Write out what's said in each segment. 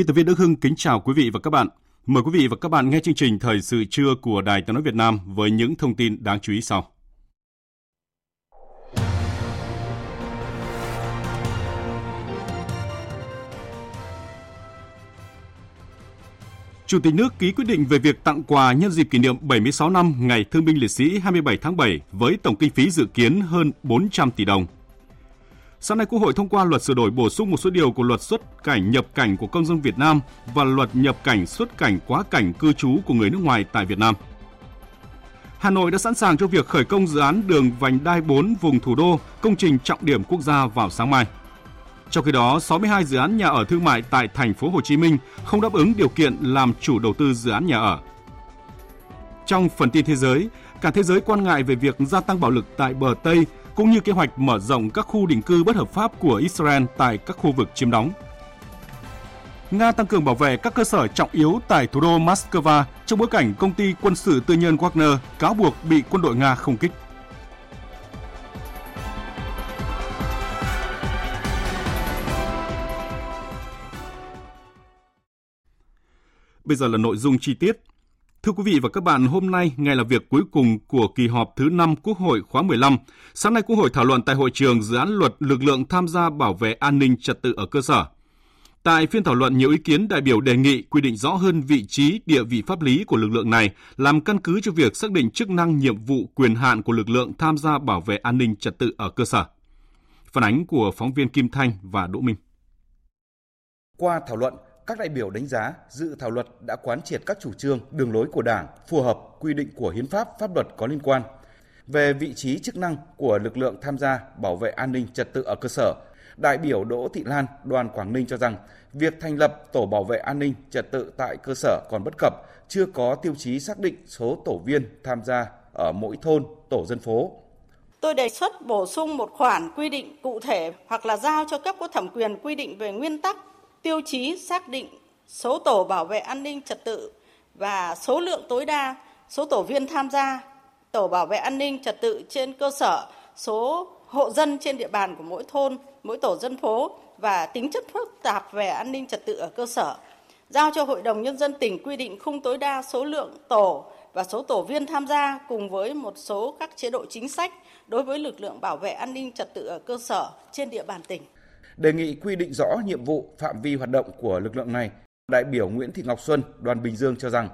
Biên tập viên Đức Hưng kính chào quý vị và các bạn. Mời quý vị và các bạn nghe chương trình Thời sự trưa của Đài Tiếng nói Việt Nam với những thông tin đáng chú ý sau. Chủ tịch nước ký quyết định về việc tặng quà nhân dịp kỷ niệm 76 năm Ngày Thương binh Liệt sĩ 27 tháng 7 với tổng kinh phí dự kiến hơn 400 tỷ đồng. Sáng nay Quốc hội thông qua luật sửa đổi bổ sung một số điều của luật xuất cảnh nhập cảnh của công dân Việt Nam và luật nhập cảnh xuất cảnh quá cảnh cư trú của người nước ngoài tại Việt Nam. Hà Nội đã sẵn sàng cho việc khởi công dự án đường vành đai 4 vùng thủ đô, công trình trọng điểm quốc gia vào sáng mai. Trong khi đó, 62 dự án nhà ở thương mại tại thành phố Hồ Chí Minh không đáp ứng điều kiện làm chủ đầu tư dự án nhà ở. Trong phần tin thế giới, cả thế giới quan ngại về việc gia tăng bạo lực tại bờ Tây cũng như kế hoạch mở rộng các khu định cư bất hợp pháp của Israel tại các khu vực chiếm đóng. Nga tăng cường bảo vệ các cơ sở trọng yếu tại thủ đô Moscow trong bối cảnh công ty quân sự tư nhân Wagner cáo buộc bị quân đội Nga không kích. Bây giờ là nội dung chi tiết. Thưa quý vị và các bạn, hôm nay, ngày làm việc cuối cùng của kỳ họp thứ 5 Quốc hội khóa 15, sáng nay Quốc hội thảo luận tại hội trường dự án luật lực lượng tham gia bảo vệ an ninh trật tự ở cơ sở. Tại phiên thảo luận, nhiều ý kiến đại biểu đề nghị quy định rõ hơn vị trí, địa vị pháp lý của lực lượng này, làm căn cứ cho việc xác định chức năng, nhiệm vụ, quyền hạn của lực lượng tham gia bảo vệ an ninh trật tự ở cơ sở. Phản ánh của phóng viên Kim Thanh và Đỗ Minh. Qua thảo luận, các đại biểu đánh giá dự thảo luật đã quán triệt các chủ trương, đường lối của Đảng phù hợp quy định của hiến pháp, pháp luật có liên quan. Về vị trí chức năng của lực lượng tham gia bảo vệ an ninh trật tự ở cơ sở, đại biểu Đỗ Thị Lan, đoàn Quảng Ninh cho rằng việc thành lập tổ bảo vệ an ninh trật tự tại cơ sở còn bất cập, chưa có tiêu chí xác định số tổ viên tham gia ở mỗi thôn, tổ dân phố. Tôi đề xuất bổ sung một khoản quy định cụ thể hoặc là giao cho cấp có thẩm quyền quy định về nguyên tắc tiêu chí xác định số tổ bảo vệ an ninh trật tự và số lượng tối đa số tổ viên tham gia tổ bảo vệ an ninh trật tự trên cơ sở số hộ dân trên địa bàn của mỗi thôn, mỗi tổ dân phố và tính chất phức tạp về an ninh trật tự ở cơ sở. Giao cho Hội đồng Nhân dân tỉnh quy định khung tối đa số lượng tổ và số tổ viên tham gia cùng với một số các chế độ chính sách đối với lực lượng bảo vệ an ninh trật tự ở cơ sở trên địa bàn tỉnh đề nghị quy định rõ nhiệm vụ phạm vi hoạt động của lực lượng này. Đại biểu Nguyễn Thị Ngọc Xuân, đoàn Bình Dương cho rằng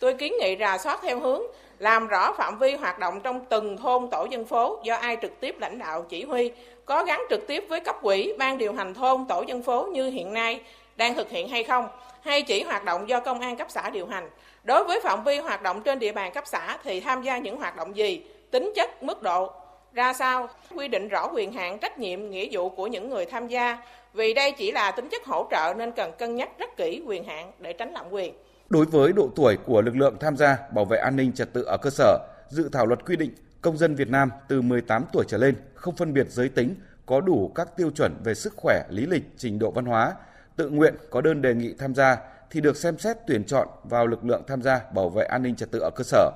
Tôi kiến nghị rà soát theo hướng làm rõ phạm vi hoạt động trong từng thôn tổ dân phố do ai trực tiếp lãnh đạo chỉ huy, có gắn trực tiếp với cấp quỹ, ban điều hành thôn tổ dân phố như hiện nay đang thực hiện hay không, hay chỉ hoạt động do công an cấp xã điều hành. Đối với phạm vi hoạt động trên địa bàn cấp xã thì tham gia những hoạt động gì, tính chất, mức độ, ra sao, quy định rõ quyền hạn, trách nhiệm, nghĩa vụ của những người tham gia. Vì đây chỉ là tính chất hỗ trợ nên cần cân nhắc rất kỹ quyền hạn để tránh lạm quyền. Đối với độ tuổi của lực lượng tham gia bảo vệ an ninh trật tự ở cơ sở, dự thảo luật quy định công dân Việt Nam từ 18 tuổi trở lên không phân biệt giới tính, có đủ các tiêu chuẩn về sức khỏe, lý lịch, trình độ văn hóa, tự nguyện có đơn đề nghị tham gia thì được xem xét tuyển chọn vào lực lượng tham gia bảo vệ an ninh trật tự ở cơ sở.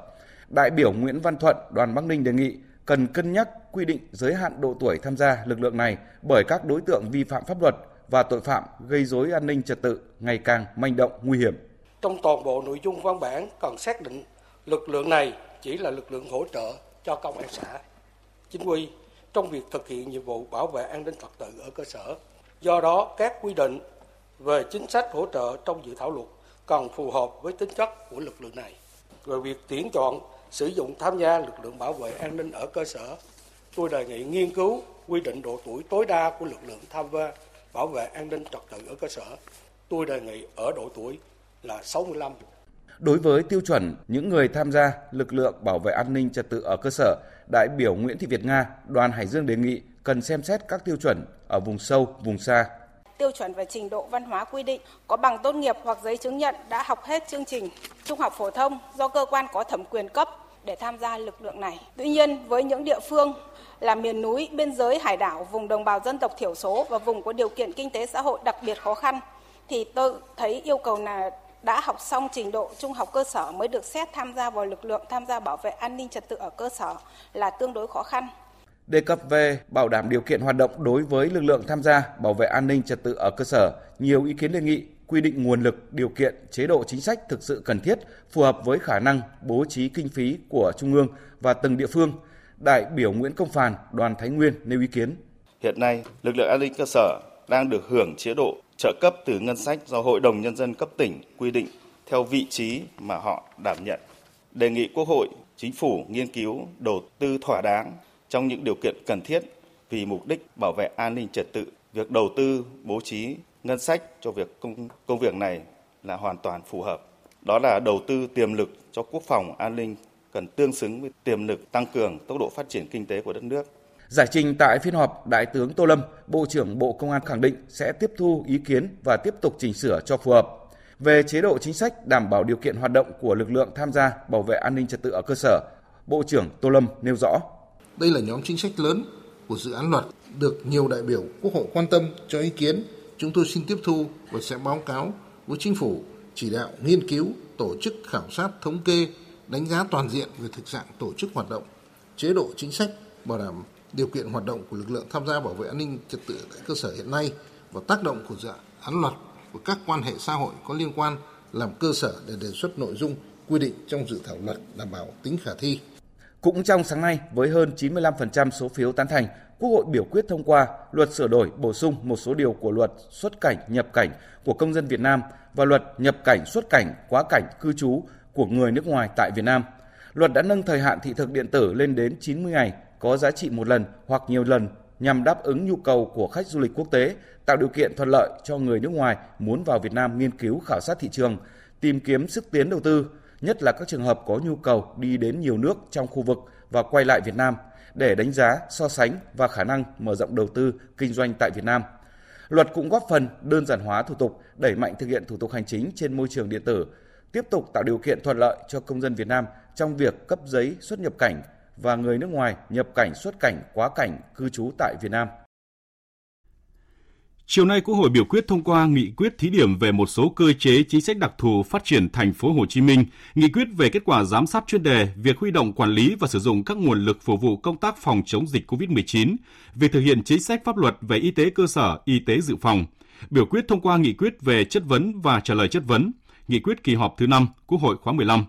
Đại biểu Nguyễn Văn Thuận, đoàn Bắc Ninh đề nghị cần cân nhắc quy định giới hạn độ tuổi tham gia lực lượng này bởi các đối tượng vi phạm pháp luật và tội phạm gây dối an ninh trật tự ngày càng manh động nguy hiểm. Trong toàn bộ nội dung văn bản cần xác định lực lượng này chỉ là lực lượng hỗ trợ cho công an xã, chính quy trong việc thực hiện nhiệm vụ bảo vệ an ninh trật tự ở cơ sở. Do đó, các quy định về chính sách hỗ trợ trong dự thảo luật cần phù hợp với tính chất của lực lượng này. Về việc tuyển chọn sử dụng tham gia lực lượng bảo vệ an ninh ở cơ sở, tôi đề nghị nghiên cứu quy định độ tuổi tối đa của lực lượng tham gia bảo vệ an ninh trật tự ở cơ sở. Tôi đề nghị ở độ tuổi là 65. Đối với tiêu chuẩn những người tham gia lực lượng bảo vệ an ninh trật tự ở cơ sở, đại biểu Nguyễn Thị Việt Nga, đoàn Hải Dương đề nghị cần xem xét các tiêu chuẩn ở vùng sâu, vùng xa. Tiêu chuẩn về trình độ văn hóa quy định có bằng tốt nghiệp hoặc giấy chứng nhận đã học hết chương trình trung học phổ thông do cơ quan có thẩm quyền cấp để tham gia lực lượng này. Tuy nhiên, với những địa phương là miền núi, biên giới, hải đảo, vùng đồng bào dân tộc thiểu số và vùng có điều kiện kinh tế xã hội đặc biệt khó khăn, thì tôi thấy yêu cầu là đã học xong trình độ trung học cơ sở mới được xét tham gia vào lực lượng tham gia bảo vệ an ninh trật tự ở cơ sở là tương đối khó khăn. Đề cập về bảo đảm điều kiện hoạt động đối với lực lượng tham gia bảo vệ an ninh trật tự ở cơ sở, nhiều ý kiến đề nghị quy định nguồn lực, điều kiện, chế độ chính sách thực sự cần thiết, phù hợp với khả năng bố trí kinh phí của Trung ương và từng địa phương. Đại biểu Nguyễn Công Phàn, đoàn Thái Nguyên nêu ý kiến. Hiện nay, lực lượng an ninh cơ sở đang được hưởng chế độ trợ cấp từ ngân sách do Hội đồng Nhân dân cấp tỉnh quy định theo vị trí mà họ đảm nhận. Đề nghị Quốc hội, Chính phủ nghiên cứu đầu tư thỏa đáng trong những điều kiện cần thiết vì mục đích bảo vệ an ninh trật tự. Việc đầu tư bố trí ngân sách cho việc công, công việc này là hoàn toàn phù hợp. Đó là đầu tư tiềm lực cho quốc phòng an ninh cần tương xứng với tiềm lực tăng cường tốc độ phát triển kinh tế của đất nước. Giải trình tại phiên họp, Đại tướng Tô Lâm, Bộ trưởng Bộ Công an khẳng định sẽ tiếp thu ý kiến và tiếp tục chỉnh sửa cho phù hợp. Về chế độ chính sách đảm bảo điều kiện hoạt động của lực lượng tham gia bảo vệ an ninh trật tự ở cơ sở, Bộ trưởng Tô Lâm nêu rõ. Đây là nhóm chính sách lớn của dự án luật được nhiều đại biểu Quốc hội quan tâm cho ý kiến. Chúng tôi xin tiếp thu và sẽ báo cáo với chính phủ chỉ đạo nghiên cứu, tổ chức khảo sát thống kê, đánh giá toàn diện về thực trạng tổ chức hoạt động, chế độ chính sách bảo đảm điều kiện hoạt động của lực lượng tham gia bảo vệ an ninh trật tự tại cơ sở hiện nay và tác động của dự án luật và các quan hệ xã hội có liên quan làm cơ sở để đề xuất nội dung quy định trong dự thảo luật đảm bảo tính khả thi. Cũng trong sáng nay, với hơn 95% số phiếu tán thành, Quốc hội biểu quyết thông qua luật sửa đổi bổ sung một số điều của luật xuất cảnh nhập cảnh của công dân Việt Nam và luật nhập cảnh xuất cảnh quá cảnh cư trú của người nước ngoài tại Việt Nam. Luật đã nâng thời hạn thị thực điện tử lên đến 90 ngày, có giá trị một lần hoặc nhiều lần nhằm đáp ứng nhu cầu của khách du lịch quốc tế, tạo điều kiện thuận lợi cho người nước ngoài muốn vào Việt Nam nghiên cứu khảo sát thị trường, tìm kiếm sức tiến đầu tư, nhất là các trường hợp có nhu cầu đi đến nhiều nước trong khu vực và quay lại Việt Nam để đánh giá, so sánh và khả năng mở rộng đầu tư kinh doanh tại Việt Nam. Luật cũng góp phần đơn giản hóa thủ tục, đẩy mạnh thực hiện thủ tục hành chính trên môi trường điện tử, tiếp tục tạo điều kiện thuận lợi cho công dân Việt Nam trong việc cấp giấy xuất nhập cảnh và người nước ngoài nhập cảnh xuất cảnh quá cảnh cư trú tại Việt Nam. Chiều nay Quốc hội biểu quyết thông qua nghị quyết thí điểm về một số cơ chế chính sách đặc thù phát triển thành phố Hồ Chí Minh, nghị quyết về kết quả giám sát chuyên đề việc huy động quản lý và sử dụng các nguồn lực phục vụ công tác phòng chống dịch COVID-19, việc thực hiện chính sách pháp luật về y tế cơ sở, y tế dự phòng, biểu quyết thông qua nghị quyết về chất vấn và trả lời chất vấn, nghị quyết kỳ họp thứ 5 Quốc hội khóa 15.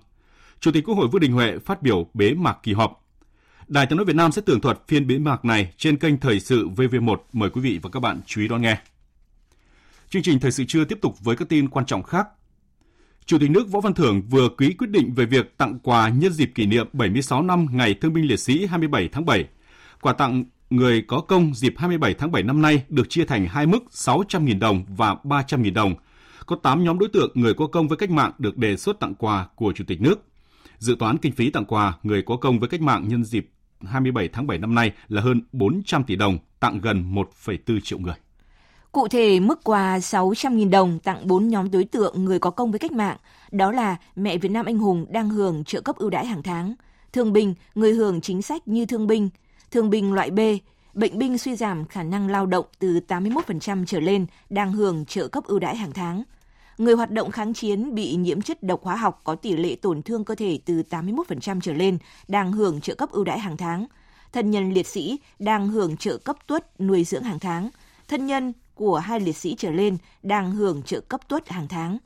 Chủ tịch Quốc hội Vương Đình Huệ phát biểu bế mạc kỳ họp. Đài tiếng nói Việt Nam sẽ tường thuật phiên bế mạc này trên kênh Thời sự VV1. Mời quý vị và các bạn chú ý đón nghe. Chương trình Thời sự trưa tiếp tục với các tin quan trọng khác. Chủ tịch nước Võ Văn Thưởng vừa ký quyết định về việc tặng quà nhân dịp kỷ niệm 76 năm Ngày Thương binh Liệt sĩ 27 tháng 7. Quà tặng người có công dịp 27 tháng 7 năm nay được chia thành hai mức 600.000 đồng và 300.000 đồng. Có 8 nhóm đối tượng người có công với cách mạng được đề xuất tặng quà của Chủ tịch nước. Dự toán kinh phí tặng quà người có công với cách mạng nhân dịp 27 tháng 7 năm nay là hơn 400 tỷ đồng, tặng gần 1,4 triệu người. Cụ thể, mức quà 600.000 đồng tặng 4 nhóm đối tượng người có công với cách mạng, đó là mẹ Việt Nam anh hùng đang hưởng trợ cấp ưu đãi hàng tháng, thương binh, người hưởng chính sách như thương binh, thương binh loại B, bệnh binh suy giảm khả năng lao động từ 81% trở lên đang hưởng trợ cấp ưu đãi hàng tháng, người hoạt động kháng chiến bị nhiễm chất độc hóa học có tỷ lệ tổn thương cơ thể từ 81% trở lên đang hưởng trợ cấp ưu đãi hàng tháng, thân nhân liệt sĩ đang hưởng trợ cấp tuất nuôi dưỡng hàng tháng, thân nhân của hai liệt sĩ trở lên đang hưởng trợ cấp tuất hàng tháng.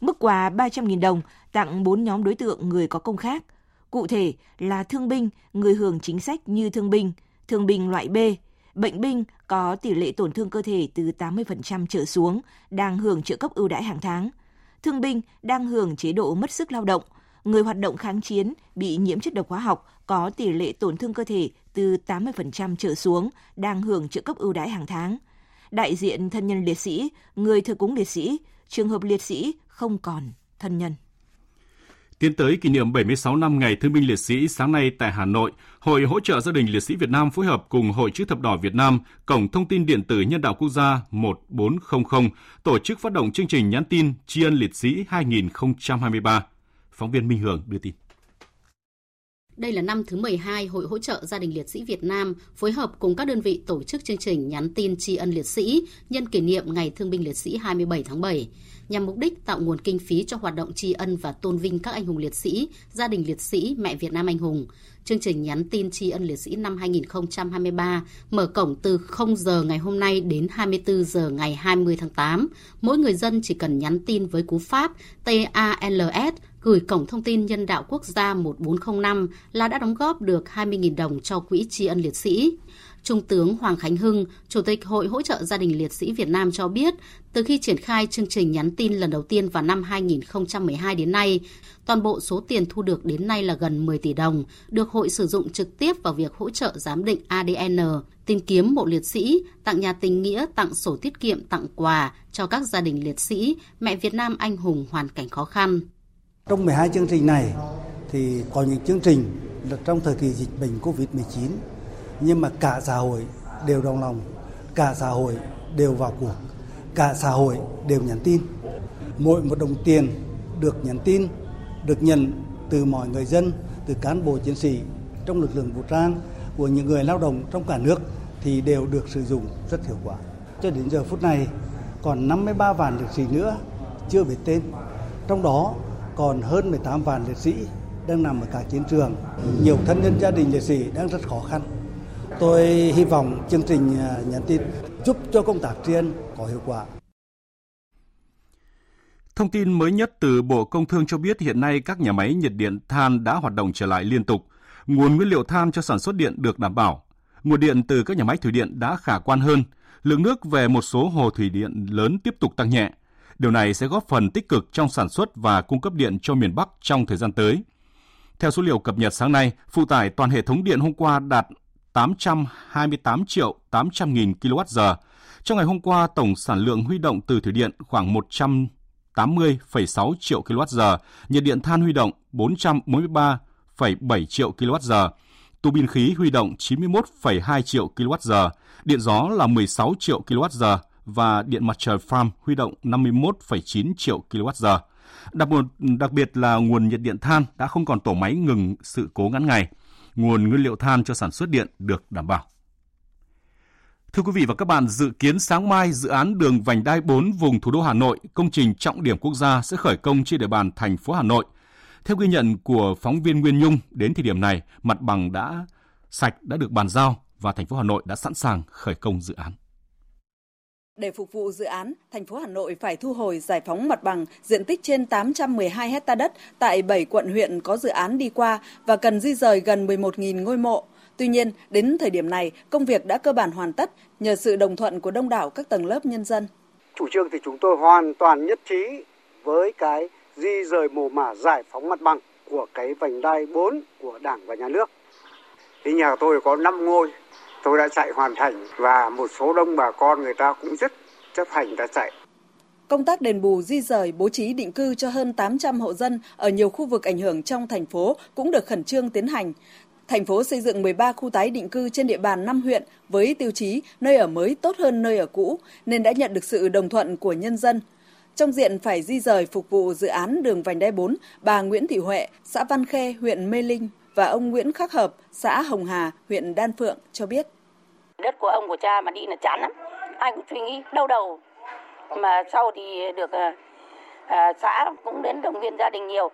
Mức quà 300.000 đồng tặng 4 nhóm đối tượng người có công khác. Cụ thể là thương binh, người hưởng chính sách như thương binh, thương binh loại B, bệnh binh có tỷ lệ tổn thương cơ thể từ 80% trở xuống đang hưởng trợ cấp ưu đãi hàng tháng. Thương binh đang hưởng chế độ mất sức lao động, người hoạt động kháng chiến bị nhiễm chất độc hóa học có tỷ lệ tổn thương cơ thể từ 80% trở xuống đang hưởng trợ cấp ưu đãi hàng tháng. Đại diện thân nhân liệt sĩ, người thờ cúng liệt sĩ, trường hợp liệt sĩ không còn thân nhân. Tiến tới kỷ niệm 76 năm Ngày Thương binh Liệt sĩ sáng nay tại Hà Nội, Hội hỗ trợ gia đình liệt sĩ Việt Nam phối hợp cùng Hội chữ thập đỏ Việt Nam, Cổng thông tin điện tử nhân đạo quốc gia 1400 tổ chức phát động chương trình nhắn tin tri ân liệt sĩ 2023. Phóng viên Minh Hường đưa tin. Đây là năm thứ 12 Hội hỗ trợ gia đình liệt sĩ Việt Nam phối hợp cùng các đơn vị tổ chức chương trình nhắn tin tri ân liệt sĩ nhân kỷ niệm Ngày Thương binh Liệt sĩ 27 tháng 7 nhằm mục đích tạo nguồn kinh phí cho hoạt động tri ân và tôn vinh các anh hùng liệt sĩ, gia đình liệt sĩ, mẹ Việt Nam anh hùng. Chương trình nhắn tin tri ân liệt sĩ năm 2023 mở cổng từ 0 giờ ngày hôm nay đến 24 giờ ngày 20 tháng 8. Mỗi người dân chỉ cần nhắn tin với cú pháp TALS gửi cổng thông tin nhân đạo quốc gia 1405 là đã đóng góp được 20.000 đồng cho quỹ tri ân liệt sĩ. Trung tướng Hoàng Khánh Hưng, Chủ tịch Hội hỗ trợ gia đình liệt sĩ Việt Nam cho biết, từ khi triển khai chương trình nhắn tin lần đầu tiên vào năm 2012 đến nay, toàn bộ số tiền thu được đến nay là gần 10 tỷ đồng, được hội sử dụng trực tiếp vào việc hỗ trợ giám định ADN, tìm kiếm mộ liệt sĩ, tặng nhà tình nghĩa, tặng sổ tiết kiệm, tặng quà cho các gia đình liệt sĩ, mẹ Việt Nam anh hùng hoàn cảnh khó khăn. Trong 12 chương trình này thì có những chương trình là trong thời kỳ dịch bệnh Covid-19 nhưng mà cả xã hội đều đồng lòng, cả xã hội đều vào cuộc, cả xã hội đều nhắn tin. Mỗi một đồng tiền được nhắn tin, được nhận từ mọi người dân, từ cán bộ chiến sĩ trong lực lượng vũ trang, của những người lao động trong cả nước thì đều được sử dụng rất hiệu quả. Cho đến giờ phút này còn 53 vạn liệt sĩ nữa chưa biết tên. Trong đó còn hơn 18 vạn liệt sĩ đang nằm ở cả chiến trường. Nhiều thân nhân gia đình liệt sĩ đang rất khó khăn. Tôi hy vọng chương trình à, nhắn tin giúp cho công tác tri ân có hiệu quả. Thông tin mới nhất từ Bộ Công Thương cho biết hiện nay các nhà máy nhiệt điện than đã hoạt động trở lại liên tục. Nguồn nguyên liệu than cho sản xuất điện được đảm bảo. Nguồn điện từ các nhà máy thủy điện đã khả quan hơn. Lượng nước về một số hồ thủy điện lớn tiếp tục tăng nhẹ. Điều này sẽ góp phần tích cực trong sản xuất và cung cấp điện cho miền Bắc trong thời gian tới. Theo số liệu cập nhật sáng nay, phụ tải toàn hệ thống điện hôm qua đạt 828 triệu 800 nghìn kWh. Trong ngày hôm qua, tổng sản lượng huy động từ thủy điện khoảng 180,6 triệu kWh, nhiệt điện than huy động 443,7 triệu kWh, tu bin khí huy động 91,2 triệu kWh, điện gió là 16 triệu kWh và điện mặt trời farm huy động 51,9 triệu kWh. Đặc, đặc biệt là nguồn nhiệt điện than đã không còn tổ máy ngừng sự cố ngắn ngày nguồn nguyên liệu than cho sản xuất điện được đảm bảo. Thưa quý vị và các bạn, dự kiến sáng mai dự án đường vành đai 4 vùng thủ đô Hà Nội, công trình trọng điểm quốc gia sẽ khởi công trên địa bàn thành phố Hà Nội. Theo ghi nhận của phóng viên Nguyên Nhung, đến thời điểm này, mặt bằng đã sạch đã được bàn giao và thành phố Hà Nội đã sẵn sàng khởi công dự án. Để phục vụ dự án, thành phố Hà Nội phải thu hồi giải phóng mặt bằng diện tích trên 812 hecta đất tại 7 quận huyện có dự án đi qua và cần di rời gần 11.000 ngôi mộ. Tuy nhiên, đến thời điểm này, công việc đã cơ bản hoàn tất nhờ sự đồng thuận của đông đảo các tầng lớp nhân dân. Chủ trương thì chúng tôi hoàn toàn nhất trí với cái di rời mồ mả giải phóng mặt bằng của cái vành đai 4 của Đảng và Nhà nước. Thì nhà tôi có 5 ngôi tôi đã chạy hoàn thành và một số đông bà con người ta cũng rất chấp hành đã chạy. Công tác đền bù di rời bố trí định cư cho hơn 800 hộ dân ở nhiều khu vực ảnh hưởng trong thành phố cũng được khẩn trương tiến hành. Thành phố xây dựng 13 khu tái định cư trên địa bàn 5 huyện với tiêu chí nơi ở mới tốt hơn nơi ở cũ nên đã nhận được sự đồng thuận của nhân dân. Trong diện phải di rời phục vụ dự án đường vành đai 4, bà Nguyễn Thị Huệ, xã Văn Khê, huyện Mê Linh và ông Nguyễn Khắc Hợp, xã Hồng Hà, huyện Đan Phượng cho biết. Đất của ông của cha mà đi là chán lắm. Ai cũng suy nghĩ đau đầu. Mà sau thì được à, à, xã cũng đến động viên gia đình nhiều.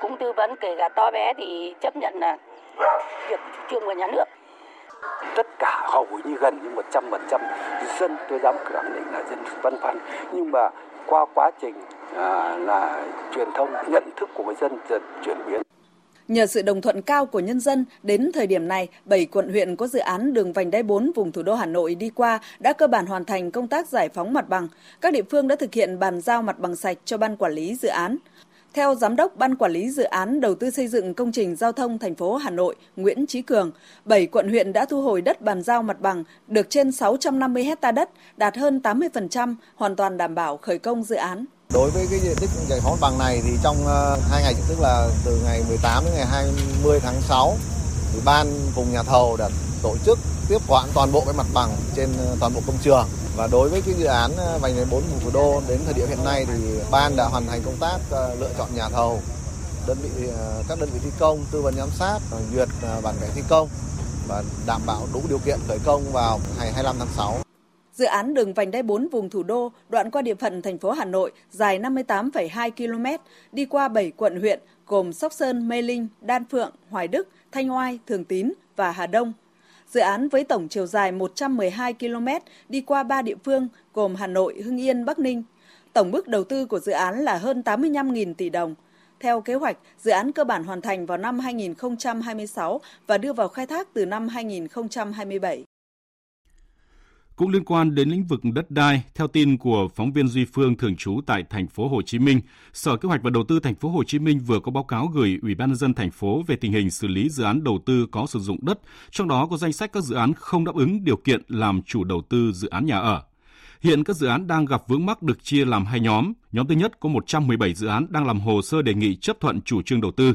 Cũng tư vấn kể cả to bé thì chấp nhận là việc trương của nhà nước tất cả hầu như gần như một trăm phần trăm dân tôi dám khẳng định là dân văn văn nhưng mà qua quá trình à, là truyền thông nhận thức của người dân dần chuyển biến Nhờ sự đồng thuận cao của nhân dân, đến thời điểm này, 7 quận huyện có dự án đường vành đai 4 vùng thủ đô Hà Nội đi qua đã cơ bản hoàn thành công tác giải phóng mặt bằng. Các địa phương đã thực hiện bàn giao mặt bằng sạch cho ban quản lý dự án. Theo Giám đốc Ban Quản lý Dự án Đầu tư xây dựng công trình giao thông thành phố Hà Nội Nguyễn Trí Cường, 7 quận huyện đã thu hồi đất bàn giao mặt bằng được trên 650 hecta đất, đạt hơn 80%, hoàn toàn đảm bảo khởi công dự án. Đối với cái diện tích giải phóng mặt bằng này thì trong ờ, hai ngày tức là từ ngày 18 đến ngày 20 tháng 6 thì ban cùng nhà thầu đã tổ chức tiếp quản toàn bộ cái mặt bằng trên ờ, toàn bộ công trường và đối với cái dự án ờ, vành đai 4 vùng thủ đô đến thời điểm hiện nay thì ban đã hoàn thành công tác lựa chọn nhà thầu, đơn vị các đơn vị thi công, tư vấn giám sát, duyệt bản vẽ thi công và đảm bảo đủ điều kiện khởi công vào ngày 25 tháng 6. Dự án đường vành đai 4 vùng thủ đô đoạn qua địa phận thành phố Hà Nội dài 58,2 km, đi qua 7 quận huyện gồm Sóc Sơn, Mê Linh, Đan Phượng, Hoài Đức, Thanh Oai, Thường Tín và Hà Đông. Dự án với tổng chiều dài 112 km đi qua 3 địa phương gồm Hà Nội, Hưng Yên, Bắc Ninh. Tổng mức đầu tư của dự án là hơn 85.000 tỷ đồng. Theo kế hoạch, dự án cơ bản hoàn thành vào năm 2026 và đưa vào khai thác từ năm 2027. Cũng liên quan đến lĩnh vực đất đai, theo tin của phóng viên Duy Phương thường trú tại thành phố Hồ Chí Minh, Sở Kế hoạch và Đầu tư thành phố Hồ Chí Minh vừa có báo cáo gửi Ủy ban nhân dân thành phố về tình hình xử lý dự án đầu tư có sử dụng đất, trong đó có danh sách các dự án không đáp ứng điều kiện làm chủ đầu tư dự án nhà ở. Hiện các dự án đang gặp vướng mắc được chia làm hai nhóm. Nhóm thứ nhất có 117 dự án đang làm hồ sơ đề nghị chấp thuận chủ trương đầu tư.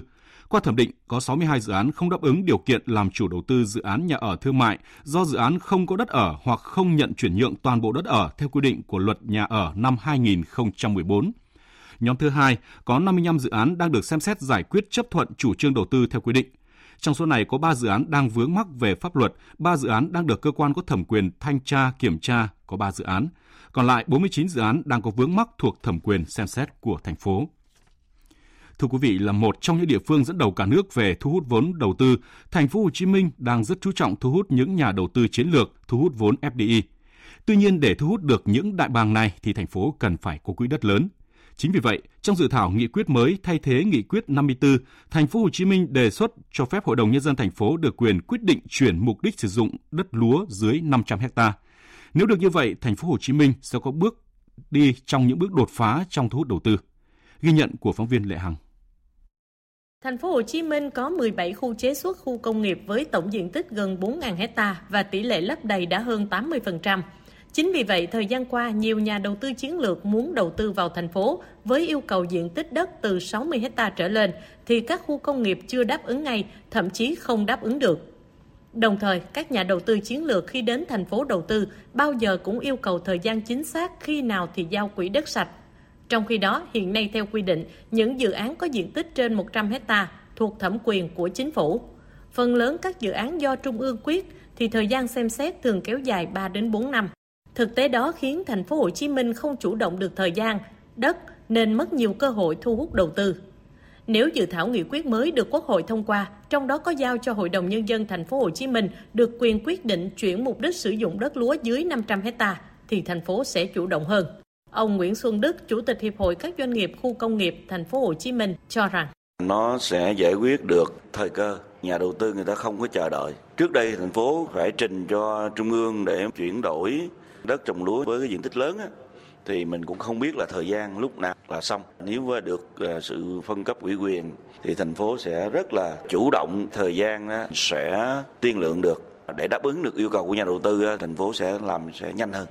Qua thẩm định, có 62 dự án không đáp ứng điều kiện làm chủ đầu tư dự án nhà ở thương mại do dự án không có đất ở hoặc không nhận chuyển nhượng toàn bộ đất ở theo quy định của luật nhà ở năm 2014. Nhóm thứ hai có 55 dự án đang được xem xét giải quyết chấp thuận chủ trương đầu tư theo quy định. Trong số này có 3 dự án đang vướng mắc về pháp luật, 3 dự án đang được cơ quan có thẩm quyền thanh tra, kiểm tra, có 3 dự án. Còn lại 49 dự án đang có vướng mắc thuộc thẩm quyền xem xét của thành phố. Thưa quý vị, là một trong những địa phương dẫn đầu cả nước về thu hút vốn đầu tư, thành phố Hồ Chí Minh đang rất chú trọng thu hút những nhà đầu tư chiến lược, thu hút vốn FDI. Tuy nhiên để thu hút được những đại bàng này thì thành phố cần phải có quỹ đất lớn. Chính vì vậy, trong dự thảo nghị quyết mới thay thế nghị quyết 54, thành phố Hồ Chí Minh đề xuất cho phép Hội đồng nhân dân thành phố được quyền quyết định chuyển mục đích sử dụng đất lúa dưới 500 ha. Nếu được như vậy, thành phố Hồ Chí Minh sẽ có bước đi trong những bước đột phá trong thu hút đầu tư. Ghi nhận của phóng viên Lệ Hằng. Thành phố Hồ Chí Minh có 17 khu chế xuất khu công nghiệp với tổng diện tích gần 4.000 hecta và tỷ lệ lấp đầy đã hơn 80%. Chính vì vậy, thời gian qua, nhiều nhà đầu tư chiến lược muốn đầu tư vào thành phố với yêu cầu diện tích đất từ 60 hecta trở lên, thì các khu công nghiệp chưa đáp ứng ngay, thậm chí không đáp ứng được. Đồng thời, các nhà đầu tư chiến lược khi đến thành phố đầu tư bao giờ cũng yêu cầu thời gian chính xác khi nào thì giao quỹ đất sạch trong khi đó, hiện nay theo quy định, những dự án có diện tích trên 100 hecta thuộc thẩm quyền của chính phủ. Phần lớn các dự án do Trung ương quyết thì thời gian xem xét thường kéo dài 3 đến 4 năm. Thực tế đó khiến thành phố Hồ Chí Minh không chủ động được thời gian, đất nên mất nhiều cơ hội thu hút đầu tư. Nếu dự thảo nghị quyết mới được Quốc hội thông qua, trong đó có giao cho Hội đồng nhân dân thành phố Hồ Chí Minh được quyền quyết định chuyển mục đích sử dụng đất lúa dưới 500 hecta thì thành phố sẽ chủ động hơn. Ông Nguyễn Xuân Đức, Chủ tịch Hiệp hội các doanh nghiệp khu công nghiệp thành phố Hồ Chí Minh cho rằng nó sẽ giải quyết được thời cơ nhà đầu tư người ta không có chờ đợi. Trước đây thành phố phải trình cho trung ương để chuyển đổi đất trồng lúa với cái diện tích lớn á, thì mình cũng không biết là thời gian lúc nào là xong. Nếu mà được ờ, sự phân cấp ủy quyền thì thành phố sẽ rất là chủ động thời gian sẽ tiên lượng được để đáp ứng được yêu cầu của nhà đầu tư thành phố sẽ làm sẽ nhanh hơn.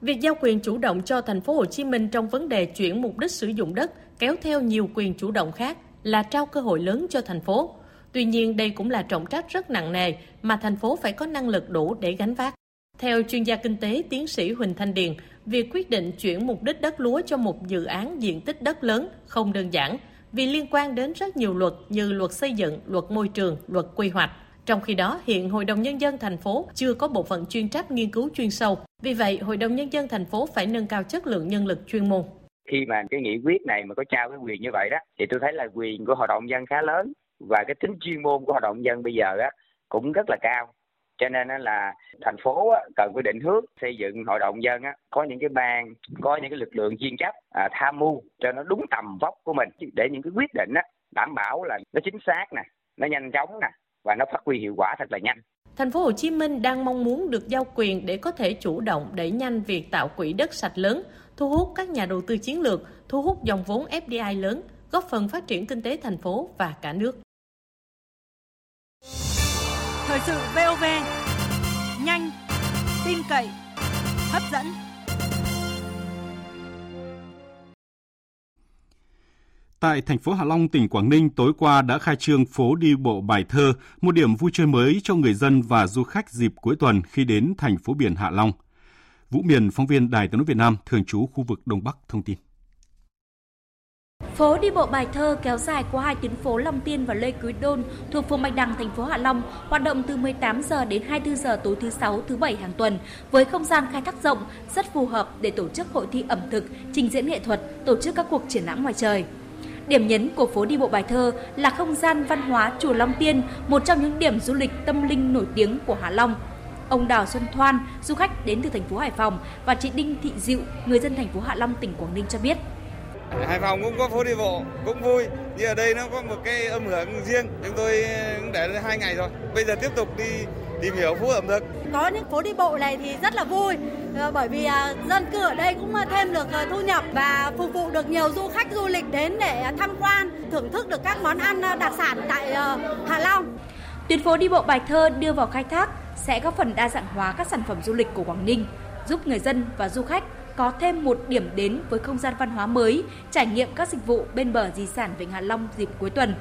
Việc giao quyền chủ động cho thành phố Hồ Chí Minh trong vấn đề chuyển mục đích sử dụng đất kéo theo nhiều quyền chủ động khác là trao cơ hội lớn cho thành phố. Tuy nhiên đây cũng là trọng trách rất nặng nề mà thành phố phải có năng lực đủ để gánh vác. Theo chuyên gia kinh tế tiến sĩ Huỳnh Thanh Điền, việc quyết định chuyển mục đích đất lúa cho một dự án diện tích đất lớn không đơn giản vì liên quan đến rất nhiều luật như luật xây dựng, luật môi trường, luật quy hoạch. Trong khi đó, hiện Hội đồng Nhân dân thành phố chưa có bộ phận chuyên trách nghiên cứu chuyên sâu. Vì vậy, Hội đồng Nhân dân thành phố phải nâng cao chất lượng nhân lực chuyên môn. Khi mà cái nghị quyết này mà có trao cái quyền như vậy đó, thì tôi thấy là quyền của Hội đồng dân khá lớn và cái tính chuyên môn của Hội đồng dân bây giờ á cũng rất là cao cho nên là thành phố cần quy định hướng xây dựng hội đồng dân có những cái ban có những cái lực lượng chuyên trách à, tham mưu cho nó đúng tầm vóc của mình để những cái quyết định đảm bảo là nó chính xác nè nó nhanh chóng nè và nó phát huy hiệu quả thật là nhanh. Thành phố Hồ Chí Minh đang mong muốn được giao quyền để có thể chủ động đẩy nhanh việc tạo quỹ đất sạch lớn, thu hút các nhà đầu tư chiến lược, thu hút dòng vốn FDI lớn, góp phần phát triển kinh tế thành phố và cả nước. Thời sự VOV, nhanh, tin cậy, hấp dẫn. Tại thành phố Hạ Long, tỉnh Quảng Ninh tối qua đã khai trương phố đi bộ Bài Thơ, một điểm vui chơi mới cho người dân và du khách dịp cuối tuần khi đến thành phố biển Hạ Long. Vũ Miền, phóng viên Đài tiếng nói Việt Nam, thường trú khu vực Đông Bắc thông tin. Phố đi bộ Bài Thơ kéo dài qua hai tuyến phố Long Tiên và Lê Quý Đôn thuộc phường Bạch Đằng, thành phố Hạ Long, hoạt động từ 18 giờ đến 24 giờ tối thứ sáu, thứ bảy hàng tuần với không gian khai thác rộng, rất phù hợp để tổ chức hội thi ẩm thực, trình diễn nghệ thuật, tổ chức các cuộc triển lãm ngoài trời. Điểm nhấn của phố đi bộ Bài Thơ là không gian văn hóa chùa Long Tiên, một trong những điểm du lịch tâm linh nổi tiếng của Hạ Long. Ông Đào Xuân Thoan, du khách đến từ thành phố Hải Phòng và chị Đinh Thị Dịu, người dân thành phố Hạ Long, tỉnh Quảng Ninh cho biết. Hải Phòng cũng có phố đi bộ, cũng vui. Nhưng ở đây nó có một cái âm hưởng riêng. Chúng tôi cũng để hai ngày rồi. Bây giờ tiếp tục đi tìm hiểu phố ẩm thực. Có những phố đi bộ này thì rất là vui ờ, bởi vì à, dân cư ở đây cũng thêm được ờ, thu nhập và phục vụ được nhiều du khách du lịch đến để tham quan, thưởng thức được các món ăn ờ, đặc sản tại Hạ Long. Tuyến phố đi bộ Bài Thơ đưa vào khai thác sẽ góp phần đa dạng hóa các sản phẩm du lịch của Quảng Ninh, giúp người dân và du khách có thêm một điểm đến với không gian văn hóa mới, trải nghiệm các dịch vụ bên bờ di sản Vịnh Hạ Long dịp cuối tuần.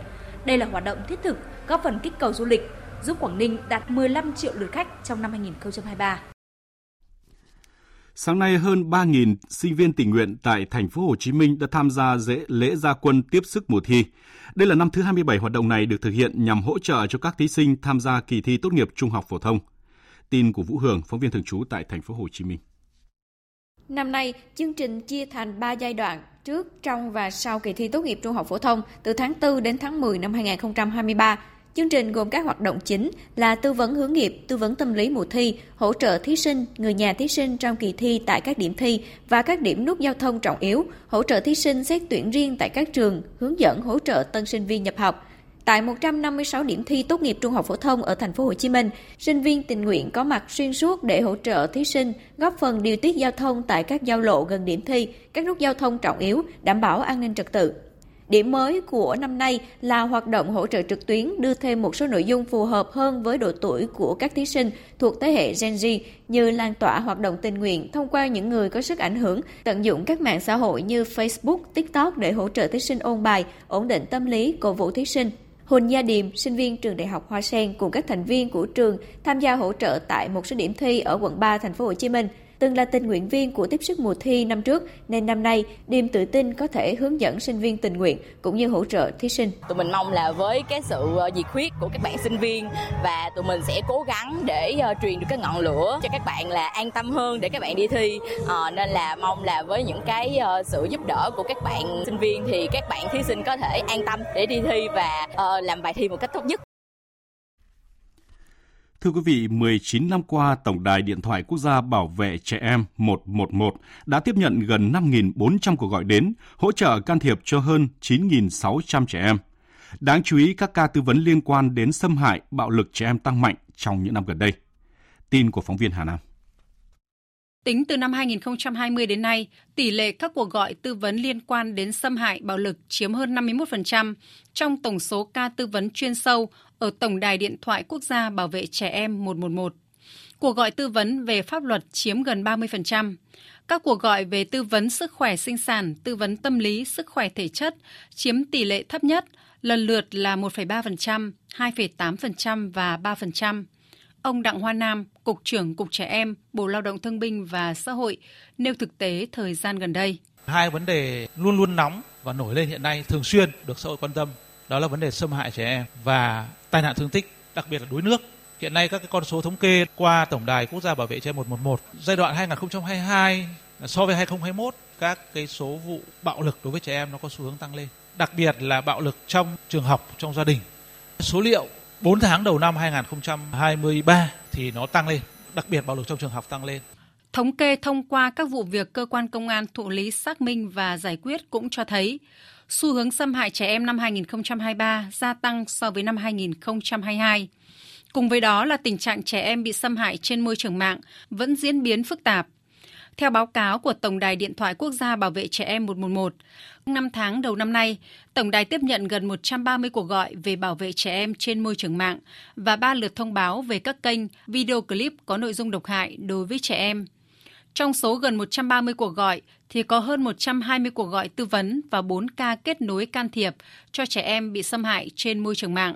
Đây là hoạt động thiết thực góp phần kích cầu du lịch, giúp Quảng Ninh đạt 15 triệu lượt khách trong năm 2023. Sáng nay hơn 3.000 sinh viên tình nguyện tại thành phố Hồ Chí Minh đã tham gia dễ lễ gia quân tiếp sức mùa thi. Đây là năm thứ 27 hoạt động này được thực hiện nhằm hỗ trợ cho các thí sinh tham gia kỳ thi tốt nghiệp trung học phổ thông. Tin của Vũ Hường, phóng viên thường trú tại thành phố Hồ Chí Minh. Năm nay, chương trình chia thành 3 giai đoạn trước, trong và sau kỳ thi tốt nghiệp trung học phổ thông từ tháng 4 đến tháng 10 năm 2023 Chương trình gồm các hoạt động chính là tư vấn hướng nghiệp, tư vấn tâm lý mùa thi, hỗ trợ thí sinh, người nhà thí sinh trong kỳ thi tại các điểm thi và các điểm nút giao thông trọng yếu, hỗ trợ thí sinh xét tuyển riêng tại các trường, hướng dẫn hỗ trợ tân sinh viên nhập học. Tại 156 điểm thi tốt nghiệp trung học phổ thông ở thành phố Hồ Chí Minh, sinh viên tình nguyện có mặt xuyên suốt để hỗ trợ thí sinh, góp phần điều tiết giao thông tại các giao lộ gần điểm thi, các nút giao thông trọng yếu, đảm bảo an ninh trật tự. Điểm mới của năm nay là hoạt động hỗ trợ trực tuyến đưa thêm một số nội dung phù hợp hơn với độ tuổi của các thí sinh thuộc thế hệ Gen Z như lan tỏa hoạt động tình nguyện thông qua những người có sức ảnh hưởng, tận dụng các mạng xã hội như Facebook, TikTok để hỗ trợ thí sinh ôn bài, ổn định tâm lý, cổ vũ thí sinh. Huỳnh Gia Điềm, sinh viên trường Đại học Hoa Sen cùng các thành viên của trường tham gia hỗ trợ tại một số điểm thi ở quận 3 thành phố Hồ Chí Minh từng là tình nguyện viên của tiếp sức mùa thi năm trước nên năm nay Điềm tự tin có thể hướng dẫn sinh viên tình nguyện cũng như hỗ trợ thí sinh. Tụi mình mong là với cái sự ờ, nhiệt huyết của các bạn sinh viên và tụi mình sẽ cố gắng để ờ, truyền được cái ngọn lửa cho các bạn là an tâm hơn để các bạn đi thi. À, nên là mong là với những cái sự giúp đỡ của các bạn sinh viên thì các bạn thí sinh có thể an tâm để đi thi và uh, làm bài thi một cách tốt nhất. Thưa quý vị, 19 năm qua, Tổng đài Điện thoại Quốc gia Bảo vệ Trẻ Em 111 đã tiếp nhận gần 5.400 cuộc gọi đến, hỗ trợ can thiệp cho hơn 9.600 trẻ em. Đáng chú ý, các ca tư vấn liên quan đến xâm hại, bạo lực trẻ em tăng mạnh trong những năm gần đây. Tin của phóng viên Hà Nam. Tính từ năm 2020 đến nay, tỷ lệ các cuộc gọi tư vấn liên quan đến xâm hại bạo lực chiếm hơn 51% trong tổng số ca tư vấn chuyên sâu ở Tổng đài Điện thoại Quốc gia Bảo vệ Trẻ Em 111. Cuộc gọi tư vấn về pháp luật chiếm gần 30%. Các cuộc gọi về tư vấn sức khỏe sinh sản, tư vấn tâm lý, sức khỏe thể chất chiếm tỷ lệ thấp nhất, lần lượt là 1,3%, 2,8% và 3%. Ông Đặng Hoa Nam, Cục trưởng Cục Trẻ Em, Bộ Lao động Thương binh và Xã hội nêu thực tế thời gian gần đây. Hai vấn đề luôn luôn nóng và nổi lên hiện nay thường xuyên được xã hội quan tâm đó là vấn đề xâm hại trẻ em và tai nạn thương tích, đặc biệt là đuối nước. Hiện nay các cái con số thống kê qua Tổng đài Quốc gia Bảo vệ trẻ em 111 giai đoạn 2022 so với 2021 các cái số vụ bạo lực đối với trẻ em nó có xu hướng tăng lên. Đặc biệt là bạo lực trong trường học, trong gia đình. Số liệu 4 tháng đầu năm 2023 thì nó tăng lên, đặc biệt bạo lực trong trường học tăng lên. Thống kê thông qua các vụ việc cơ quan công an thụ lý xác minh và giải quyết cũng cho thấy xu hướng xâm hại trẻ em năm 2023 gia tăng so với năm 2022. Cùng với đó là tình trạng trẻ em bị xâm hại trên môi trường mạng vẫn diễn biến phức tạp. Theo báo cáo của Tổng đài Điện thoại Quốc gia Bảo vệ Trẻ Em 111, 5 tháng đầu năm nay, Tổng đài tiếp nhận gần 130 cuộc gọi về bảo vệ trẻ em trên môi trường mạng và 3 lượt thông báo về các kênh video clip có nội dung độc hại đối với trẻ em. Trong số gần 130 cuộc gọi thì có hơn 120 cuộc gọi tư vấn và 4 ca kết nối can thiệp cho trẻ em bị xâm hại trên môi trường mạng.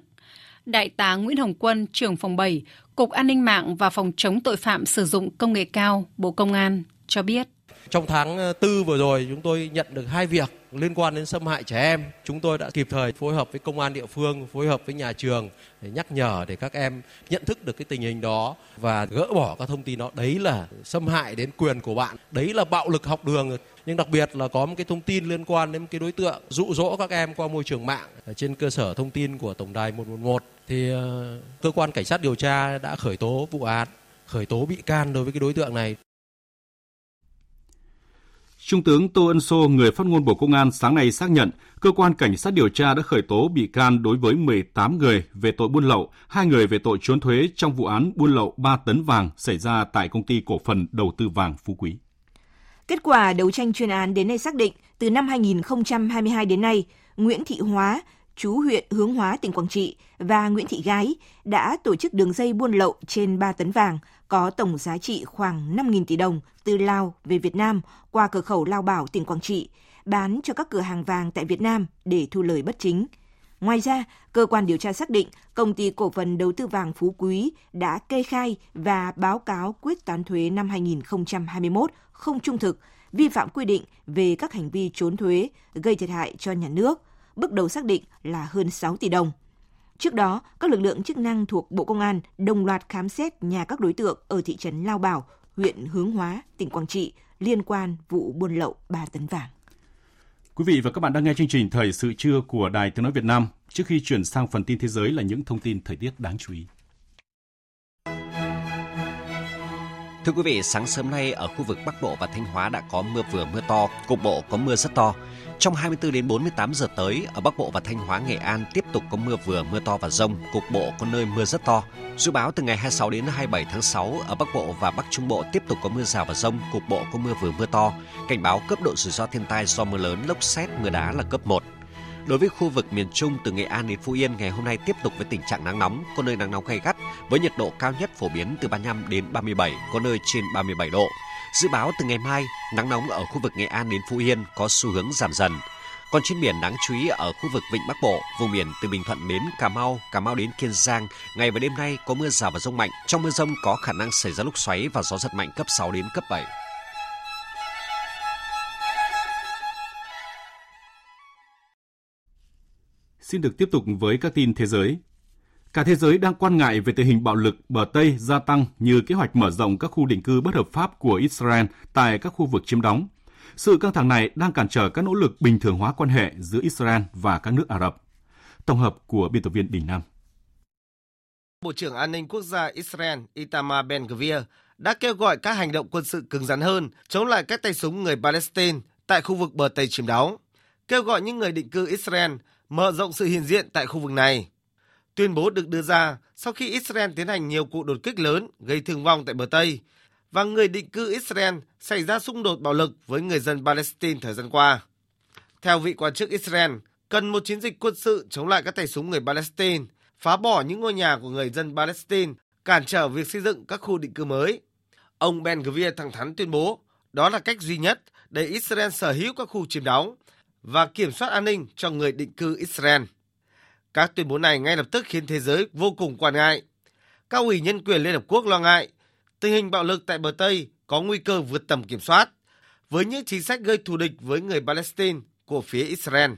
Đại tá Nguyễn Hồng Quân, trưởng phòng 7, Cục An ninh mạng và Phòng chống tội phạm sử dụng công nghệ cao, Bộ Công an cho biết. Trong tháng ờ, tư vừa rồi chúng tôi nhận được hai việc liên quan đến xâm hại trẻ em. Chúng tôi đã kịp thời phối hợp với công an địa phương, phối hợp với nhà trường để nhắc nhở để các em nhận thức được cái tình hình đó và gỡ bỏ các thông tin đó. Đấy là xâm hại đến quyền của bạn, đấy là bạo lực học đường. Nhưng đặc biệt là có một cái thông tin liên quan đến cái đối tượng dụ dỗ các em qua môi trường mạng trên cơ sở thông tin của tổng đài 111 thì ờ, cơ quan cảnh sát điều tra đã khởi tố vụ án, khởi tố bị can đối với cái đối tượng này. Trung tướng Tô Ân Sô, người phát ngôn Bộ Công an sáng nay xác nhận, cơ quan cảnh sát điều tra đã khởi tố bị can đối với 18 người về tội buôn lậu, hai người về tội trốn thuế trong vụ án buôn lậu 3 tấn vàng xảy ra tại công ty cổ phần đầu tư vàng Phú Quý. Kết quả đấu tranh chuyên án đến nay xác định, từ năm 2022 đến nay, Nguyễn Thị Hóa, chú huyện Hướng Hóa, tỉnh Quảng Trị và Nguyễn Thị Gái đã tổ chức đường dây buôn lậu trên 3 tấn vàng có tổng giá trị khoảng 5.000 tỷ đồng từ Lào về Việt Nam qua cửa khẩu Lao Bảo, tỉnh Quảng Trị, bán cho các cửa hàng vàng tại Việt Nam để thu lời bất chính. Ngoài ra, cơ quan điều tra xác định công ty cổ phần đầu tư vàng Phú Quý đã kê khai và báo cáo quyết toán thuế năm 2021 không trung thực, vi phạm quy định về các hành vi trốn thuế, gây thiệt hại cho nhà nước – bước đầu xác định là hơn 6 tỷ đồng. Trước đó, các lực lượng chức năng thuộc Bộ Công an đồng loạt khám xét nhà các đối tượng ở thị trấn Lao Bảo, huyện Hướng Hóa, tỉnh Quảng Trị liên quan vụ buôn lậu 3 tấn vàng. Quý vị và các bạn đang nghe chương trình Thời sự trưa của Đài Tiếng Nói Việt Nam. Trước khi chuyển sang phần tin thế giới là những thông tin thời tiết đáng chú ý. Thưa quý vị, sáng sớm nay ở khu vực Bắc Bộ và Thanh Hóa đã có mưa vừa mưa to, cục bộ có mưa rất to. Trong 24 đến 48 giờ tới, ở Bắc Bộ và Thanh Hóa, Nghệ An tiếp tục có mưa vừa, mưa to và rông, cục bộ có nơi mưa rất to. Dự báo từ ngày 26 đến 27 tháng 6, ở Bắc Bộ và Bắc Trung Bộ tiếp tục có mưa rào và rông, cục bộ có mưa vừa mưa to. Cảnh báo cấp độ rủi ro thiên tai do mưa lớn, lốc xét, mưa đá là cấp 1. Đối với khu vực miền Trung từ Nghệ An đến Phú Yên ngày hôm nay tiếp tục với tình trạng nắng nóng, có nơi nắng nóng gay gắt với nhiệt độ cao nhất phổ biến từ 35 đến 37, có nơi trên 37 độ. Dự báo từ ngày mai, nắng nóng ở khu vực Nghệ An đến Phú Yên có xu hướng giảm dần. Còn trên biển đáng chú ý ở khu vực Vịnh Bắc Bộ, vùng biển từ Bình Thuận đến Cà Mau, Cà Mau đến Kiên Giang, ngày và đêm nay có mưa rào và rông mạnh. Trong mưa rông có khả năng xảy ra lốc xoáy và gió giật mạnh cấp 6 đến cấp 7. Xin được tiếp tục với các tin thế giới. Cả thế giới đang quan ngại về tình hình bạo lực bờ Tây gia tăng như kế hoạch mở rộng các khu định cư bất hợp pháp của Israel tại các khu vực chiếm đóng. Sự căng thẳng này đang cản trở các nỗ lực bình thường hóa quan hệ giữa Israel và các nước Ả Rập. Tổng hợp của biên tập viên Đình Nam. Bộ trưởng An ninh Quốc gia Israel Itamar Ben-Gvir đã kêu gọi các hành động quân sự cứng rắn hơn chống lại các tay súng người Palestine tại khu vực bờ Tây chiếm đóng, kêu gọi những người định cư Israel mở rộng sự hiện diện tại khu vực này. Tuyên bố được đưa ra sau khi Israel tiến hành nhiều cuộc đột kích lớn gây thương vong tại bờ Tây và người định cư Israel xảy ra xung đột bạo lực với người dân Palestine thời gian qua. Theo vị quan chức Israel, cần một chiến dịch quân sự chống lại các tay súng người Palestine, phá bỏ những ngôi nhà của người dân Palestine, cản trở việc xây dựng các khu định cư mới. Ông Ben Gvir thẳng thắn tuyên bố đó là cách duy nhất để Israel sở hữu các khu chiếm đóng và kiểm soát an ninh cho người định cư Israel. Các tuyên bố này ngay lập tức khiến thế giới vô cùng quan ngại. Cao ủy nhân quyền Liên Hợp Quốc lo ngại tình hình bạo lực tại bờ Tây có nguy cơ vượt tầm kiểm soát với những chính sách gây thù địch với người Palestine của phía Israel.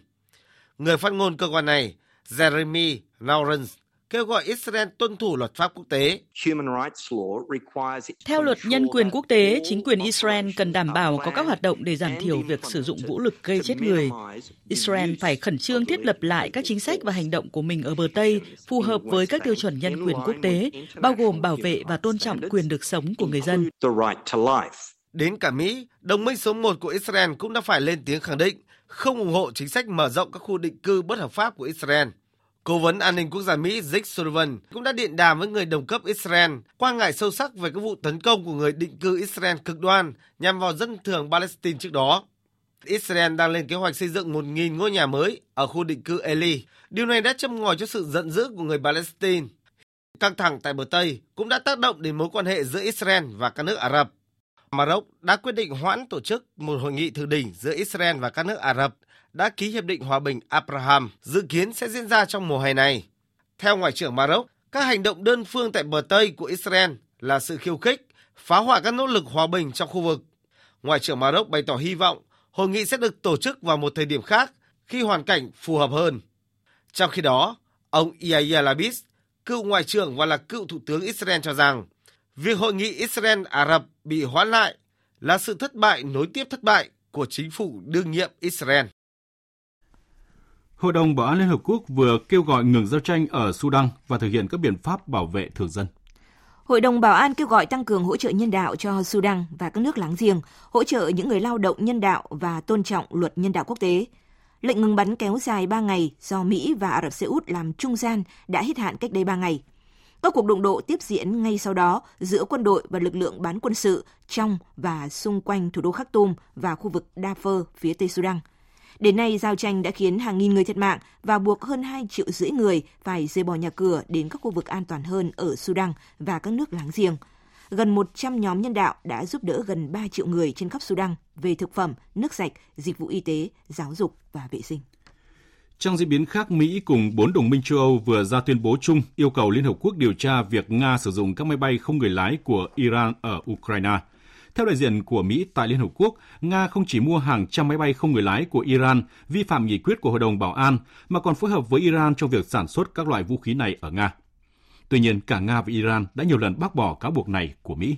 Người phát ngôn cơ quan này, Jeremy Lawrence, kêu gọi Israel tuân thủ luật pháp quốc tế. Theo luật nhân quyền quốc tế, chính quyền Israel cần đảm bảo có các hoạt động để giảm thiểu việc sử dụng vũ lực gây chết người. Israel phải khẩn trương thiết lập lại các chính sách và hành động của mình ở bờ Tây phù hợp với các tiêu chuẩn nhân quyền quốc tế, bao gồm bảo vệ và tôn trọng quyền được sống của người dân. Đến cả Mỹ, đồng minh số 1 của Israel cũng đã phải lên tiếng khẳng định không ủng hộ chính sách mở rộng các khu định cư bất hợp pháp của Israel. Cố vấn an ninh quốc gia Mỹ Jake Sullivan cũng đã điện đàm với người đồng cấp Israel, quan ngại sâu sắc về các vụ tấn công của người định cư Israel cực đoan nhằm vào dân thường Palestine trước đó. Israel đang lên kế hoạch xây dựng 1.000 ngôi nhà mới ở khu định cư Eli. Điều này đã châm ngòi cho sự giận dữ của người Palestine. Căng thẳng tại bờ Tây cũng đã tác động đến mối quan hệ giữa Israel và các nước Ả Rập. Maroc đã quyết định hoãn tổ chức một hội nghị thượng đỉnh giữa Israel và các nước Ả Rập đã ký hiệp định hòa bình Abraham dự kiến sẽ diễn ra trong mùa hè này. Theo Ngoại trưởng Maroc, các hành động đơn phương tại bờ Tây của Israel là sự khiêu khích, phá hoại các nỗ lực hòa bình trong khu vực. Ngoại trưởng Maroc bày tỏ hy vọng hội nghị sẽ được tổ chức vào một thời điểm khác khi hoàn cảnh phù hợp hơn. Trong khi đó, ông Yair Lapid, cựu ngoại trưởng và là cựu thủ tướng Israel cho rằng việc hội nghị Israel-Ả Rập bị hoãn lại là sự thất bại nối tiếp thất bại của chính phủ đương nhiệm Israel. Hội đồng Bảo an Liên Hợp Quốc vừa kêu gọi ngừng giao tranh ở Sudan và thực hiện các biện pháp bảo vệ thường dân. Hội đồng Bảo an kêu gọi tăng cường hỗ trợ nhân đạo cho Sudan và các nước láng giềng, hỗ trợ những người lao động nhân đạo và tôn trọng luật nhân đạo quốc tế. Lệnh ngừng bắn kéo dài 3 ngày do Mỹ và Ả Rập Xê Út làm trung gian đã hết hạn cách đây 3 ngày. Các cuộc đụng độ tiếp diễn ngay sau đó giữa quân đội và lực lượng bán quân sự trong và xung quanh thủ đô Khartoum và khu vực Darfur phía Tây Sudan – Đến nay, giao tranh đã khiến hàng nghìn người thiệt mạng và buộc hơn 2 triệu rưỡi người phải rời bỏ nhà cửa đến các khu vực an toàn hơn ở Sudan và các nước láng giềng. Gần 100 nhóm nhân đạo đã giúp đỡ gần 3 triệu người trên khắp Sudan về thực phẩm, nước sạch, dịch vụ y tế, giáo dục và vệ sinh. Trong diễn biến khác, Mỹ cùng bốn đồng minh châu Âu vừa ra tuyên bố chung yêu cầu Liên Hợp Quốc điều tra việc Nga sử dụng các máy bay không người lái của Iran ở Ukraine – theo đại diện của Mỹ tại Liên Hợp Quốc, Nga không chỉ mua hàng trăm máy bay không người lái của Iran vi phạm nghị quyết của Hội đồng Bảo an, mà còn phối hợp với Iran trong việc sản xuất các loại vũ khí này ở Nga. Tuy nhiên, cả Nga và Iran đã nhiều lần bác bỏ cáo buộc này của Mỹ.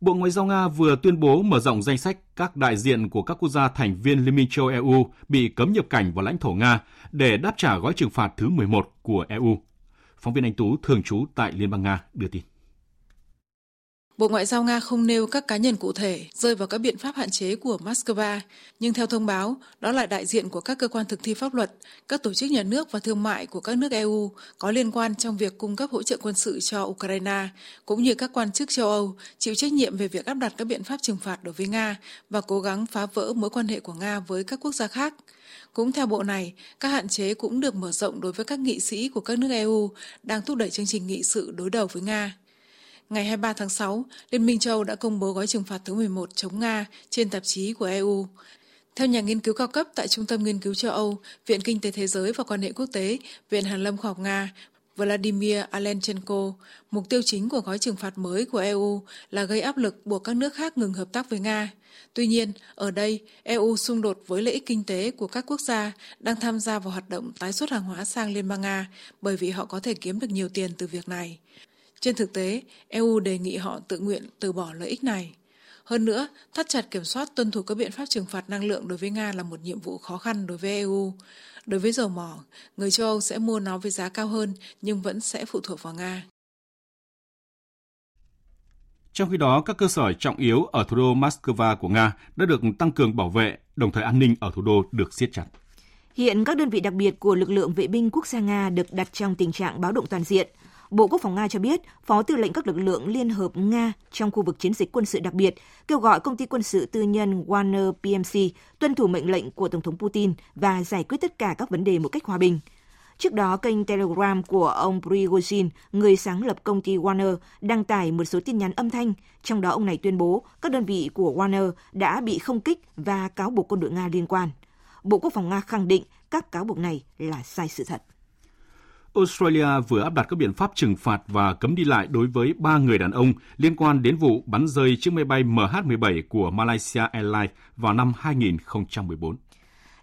Bộ Ngoại giao Nga vừa tuyên bố mở rộng danh sách các đại diện của các quốc gia thành viên Liên minh châu EU bị cấm nhập cảnh vào lãnh thổ Nga để đáp trả gói trừng phạt thứ 11 của EU. Phóng viên Anh Tú thường trú tại Liên bang Nga đưa tin. Bộ Ngoại giao Nga không nêu các cá nhân cụ thể rơi vào các biện pháp hạn chế của Moscow, nhưng theo thông báo, đó là đại diện của các cơ quan thực thi pháp luật, các tổ chức nhà nước và thương mại của các nước EU có liên quan trong việc cung cấp hỗ trợ quân sự cho Ukraine, cũng như các quan chức châu Âu chịu trách nhiệm về việc áp đặt các biện pháp trừng phạt đối với Nga và cố gắng phá vỡ mối quan hệ của Nga với các quốc gia khác. Cũng theo bộ này, các hạn chế cũng được mở rộng đối với các nghị sĩ của các nước EU đang thúc đẩy chương trình nghị sự đối đầu với Nga. Ngày 23 tháng 6, Liên minh châu đã công bố gói trừng phạt thứ 11 chống Nga trên tạp chí của EU. Theo nhà nghiên cứu cao cấp tại Trung tâm Nghiên cứu châu Âu, Viện Kinh tế Thế giới và Quan hệ Quốc tế, Viện Hàn lâm Khoa học Nga, Vladimir Alenchenko, mục tiêu chính của gói trừng phạt mới của EU là gây áp lực buộc các nước khác ngừng hợp tác với Nga. Tuy nhiên, ở đây, EU xung đột với lợi ích kinh tế của các quốc gia đang tham gia vào hoạt động tái xuất hàng hóa sang Liên bang Nga bởi vì họ có thể kiếm được nhiều tiền từ việc này. Trên thực tế, EU đề nghị họ tự nguyện từ bỏ lợi ích này. Hơn nữa, thắt chặt kiểm soát tuân thủ các biện pháp trừng phạt năng lượng đối với Nga là một nhiệm vụ khó khăn đối với EU. Đối với dầu mỏ, người châu Âu sẽ mua nó với giá cao hơn nhưng vẫn sẽ phụ thuộc vào Nga. Trong khi đó, các cơ sở trọng yếu ở thủ đô Moscow của Nga đã được tăng cường bảo vệ, đồng thời an ninh ở thủ đô được siết chặt. Hiện các đơn vị đặc biệt của lực lượng vệ binh quốc gia Nga được đặt trong tình trạng báo động toàn diện – Bộ Quốc phòng Nga cho biết, Phó Tư lệnh các lực lượng Liên hợp Nga trong khu vực chiến dịch quân sự đặc biệt kêu gọi công ty quân sự tư nhân Warner PMC tuân thủ mệnh lệnh của Tổng thống Putin và giải quyết tất cả các vấn đề một cách hòa bình. Trước đó, kênh Telegram của ông Prigozhin, người sáng lập công ty Warner, đăng tải một số tin nhắn âm thanh, trong đó ông này tuyên bố các đơn vị của Warner đã bị không kích và cáo buộc quân đội Nga liên quan. Bộ Quốc phòng Nga khẳng định các cáo buộc này là sai sự thật. Australia vừa áp đặt các biện pháp trừng phạt và cấm đi lại đối với ba người đàn ông liên quan đến vụ bắn rơi chiếc máy bay MH17 của Malaysia Airlines vào năm 2014.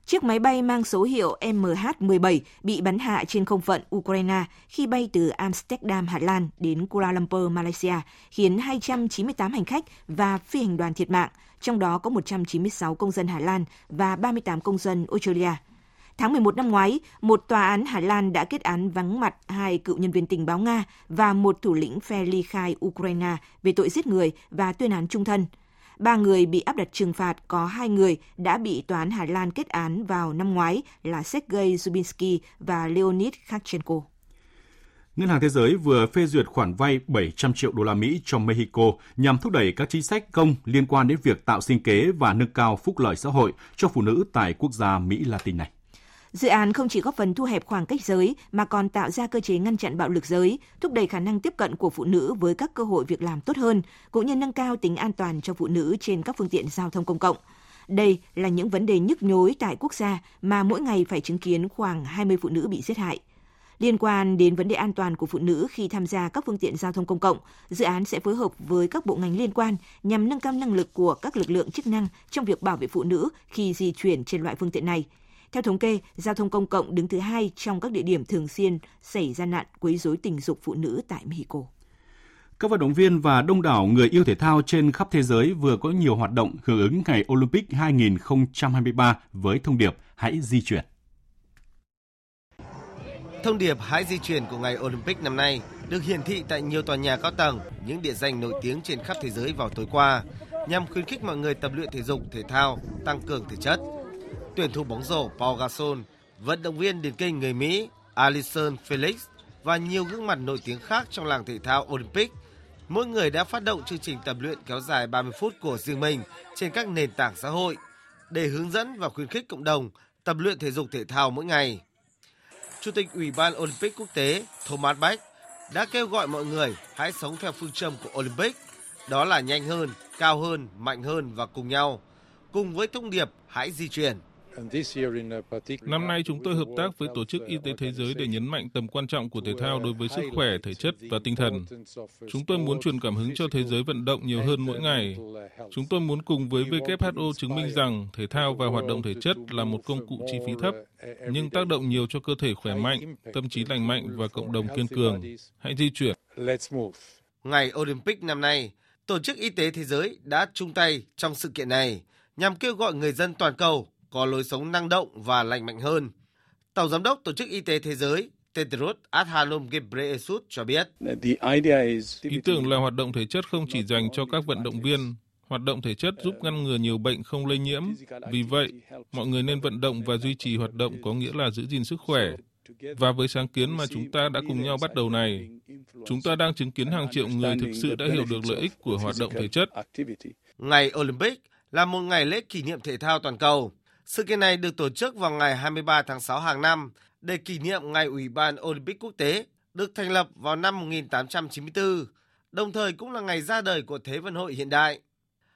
Chiếc máy bay mang số hiệu MH17 bị bắn hạ trên không phận Ukraine khi bay từ Amsterdam, Hà Lan đến Kuala Lumpur, Malaysia, khiến 298 hành khách và phi hành đoàn thiệt mạng, trong đó có 196 công dân Hà Lan và 38 công dân Australia. Tháng 11 năm ngoái, một tòa án Hà Lan đã kết án vắng mặt hai cựu nhân viên tình báo Nga và một thủ lĩnh phe ly khai Ukraine về tội giết người và tuyên án trung thân. Ba người bị áp đặt trừng phạt có hai người đã bị tòa án Hà Lan kết án vào năm ngoái là Sergei Zubinsky và Leonid Khachenko. Ngân hàng Thế giới vừa phê duyệt khoản vay 700 triệu đô la Mỹ cho Mexico nhằm thúc đẩy các chính sách công liên quan đến việc tạo sinh kế và nâng cao phúc lợi xã hội cho phụ nữ tại quốc gia Mỹ Latin này. Dự án không chỉ góp phần thu hẹp khoảng cách giới mà còn tạo ra cơ chế ngăn chặn bạo lực giới, thúc đẩy khả năng tiếp cận của phụ nữ với các cơ hội việc làm tốt hơn, cũng như nâng cao tính an toàn cho phụ nữ trên các phương tiện giao thông công cộng. Đây là những vấn đề nhức nhối tại quốc gia mà mỗi ngày phải chứng kiến khoảng 20 phụ nữ bị giết hại. Liên quan đến vấn đề an toàn của phụ nữ khi tham gia các phương tiện giao thông công cộng, dự án sẽ phối hợp với các bộ ngành liên quan nhằm nâng cao năng lực của các lực lượng chức năng trong việc bảo vệ phụ nữ khi di chuyển trên loại phương tiện này. Theo thống kê, giao thông công cộng đứng thứ hai trong các địa điểm thường xuyên xảy ra nạn quấy rối tình dục phụ nữ tại Mexico. Các vận động viên và đông đảo người yêu thể thao trên khắp thế giới vừa có nhiều hoạt động hưởng ứng ngày Olympic 2023 với thông điệp Hãy di chuyển. Thông điệp Hãy di chuyển của ngày Olympic năm nay được hiển thị tại nhiều tòa nhà cao tầng, những địa danh nổi tiếng trên khắp thế giới vào tối qua, nhằm khuyến khích mọi người tập luyện thể dục, thể thao, tăng cường thể chất. Tuyển thủ bóng rổ Paul Gasol, vận động viên điền kinh người Mỹ Alison Felix và nhiều gương mặt nổi tiếng khác trong làng thể thao Olympic. Mỗi người đã phát động chương trình tập luyện kéo dài 30 phút của riêng mình trên các nền tảng xã hội để hướng dẫn và khuyến khích cộng đồng tập luyện thể dục thể thao mỗi ngày. Chủ tịch Ủy ban Olympic quốc tế Thomas Bach đã kêu gọi mọi người hãy sống theo phương châm của Olympic, đó là nhanh hơn, cao hơn, mạnh hơn và cùng nhau, cùng với thông điệp hãy di chuyển. Năm nay chúng tôi hợp tác với Tổ chức Y tế Thế giới để nhấn mạnh tầm quan trọng của thể thao đối với sức khỏe, thể chất và tinh thần. Chúng tôi muốn truyền cảm hứng cho thế giới vận động nhiều hơn mỗi ngày. Chúng tôi muốn cùng với WHO chứng minh rằng thể thao và hoạt động thể chất là một công cụ chi phí thấp, nhưng tác động nhiều cho cơ thể khỏe mạnh, tâm trí lành mạnh và cộng đồng kiên cường. Hãy di chuyển. Ngày Olympic năm nay, Tổ chức Y tế Thế giới đã chung tay trong sự kiện này nhằm kêu gọi người dân toàn cầu có lối sống năng động và lành mạnh hơn. Tổng giám đốc Tổ chức Y tế Thế giới Tedros Adhanom Ghebreyesus cho biết. Ý tưởng là hoạt động thể chất không chỉ dành cho các vận động viên. Hoạt động thể chất giúp ngăn ngừa nhiều bệnh không lây nhiễm. Vì vậy, mọi người nên vận động và duy trì hoạt động có nghĩa là giữ gìn sức khỏe. Và với sáng kiến mà chúng ta đã cùng nhau bắt đầu này, chúng ta đang chứng kiến hàng triệu người thực sự đã hiểu được lợi ích của hoạt động thể chất. Ngày Olympic là một ngày lễ kỷ niệm thể thao toàn cầu. Sự kiện này được tổ chức vào ngày 23 tháng 6 hàng năm để kỷ niệm Ngày Ủy ban Olympic Quốc tế được thành lập vào năm 1894, đồng thời cũng là ngày ra đời của Thế vận hội hiện đại.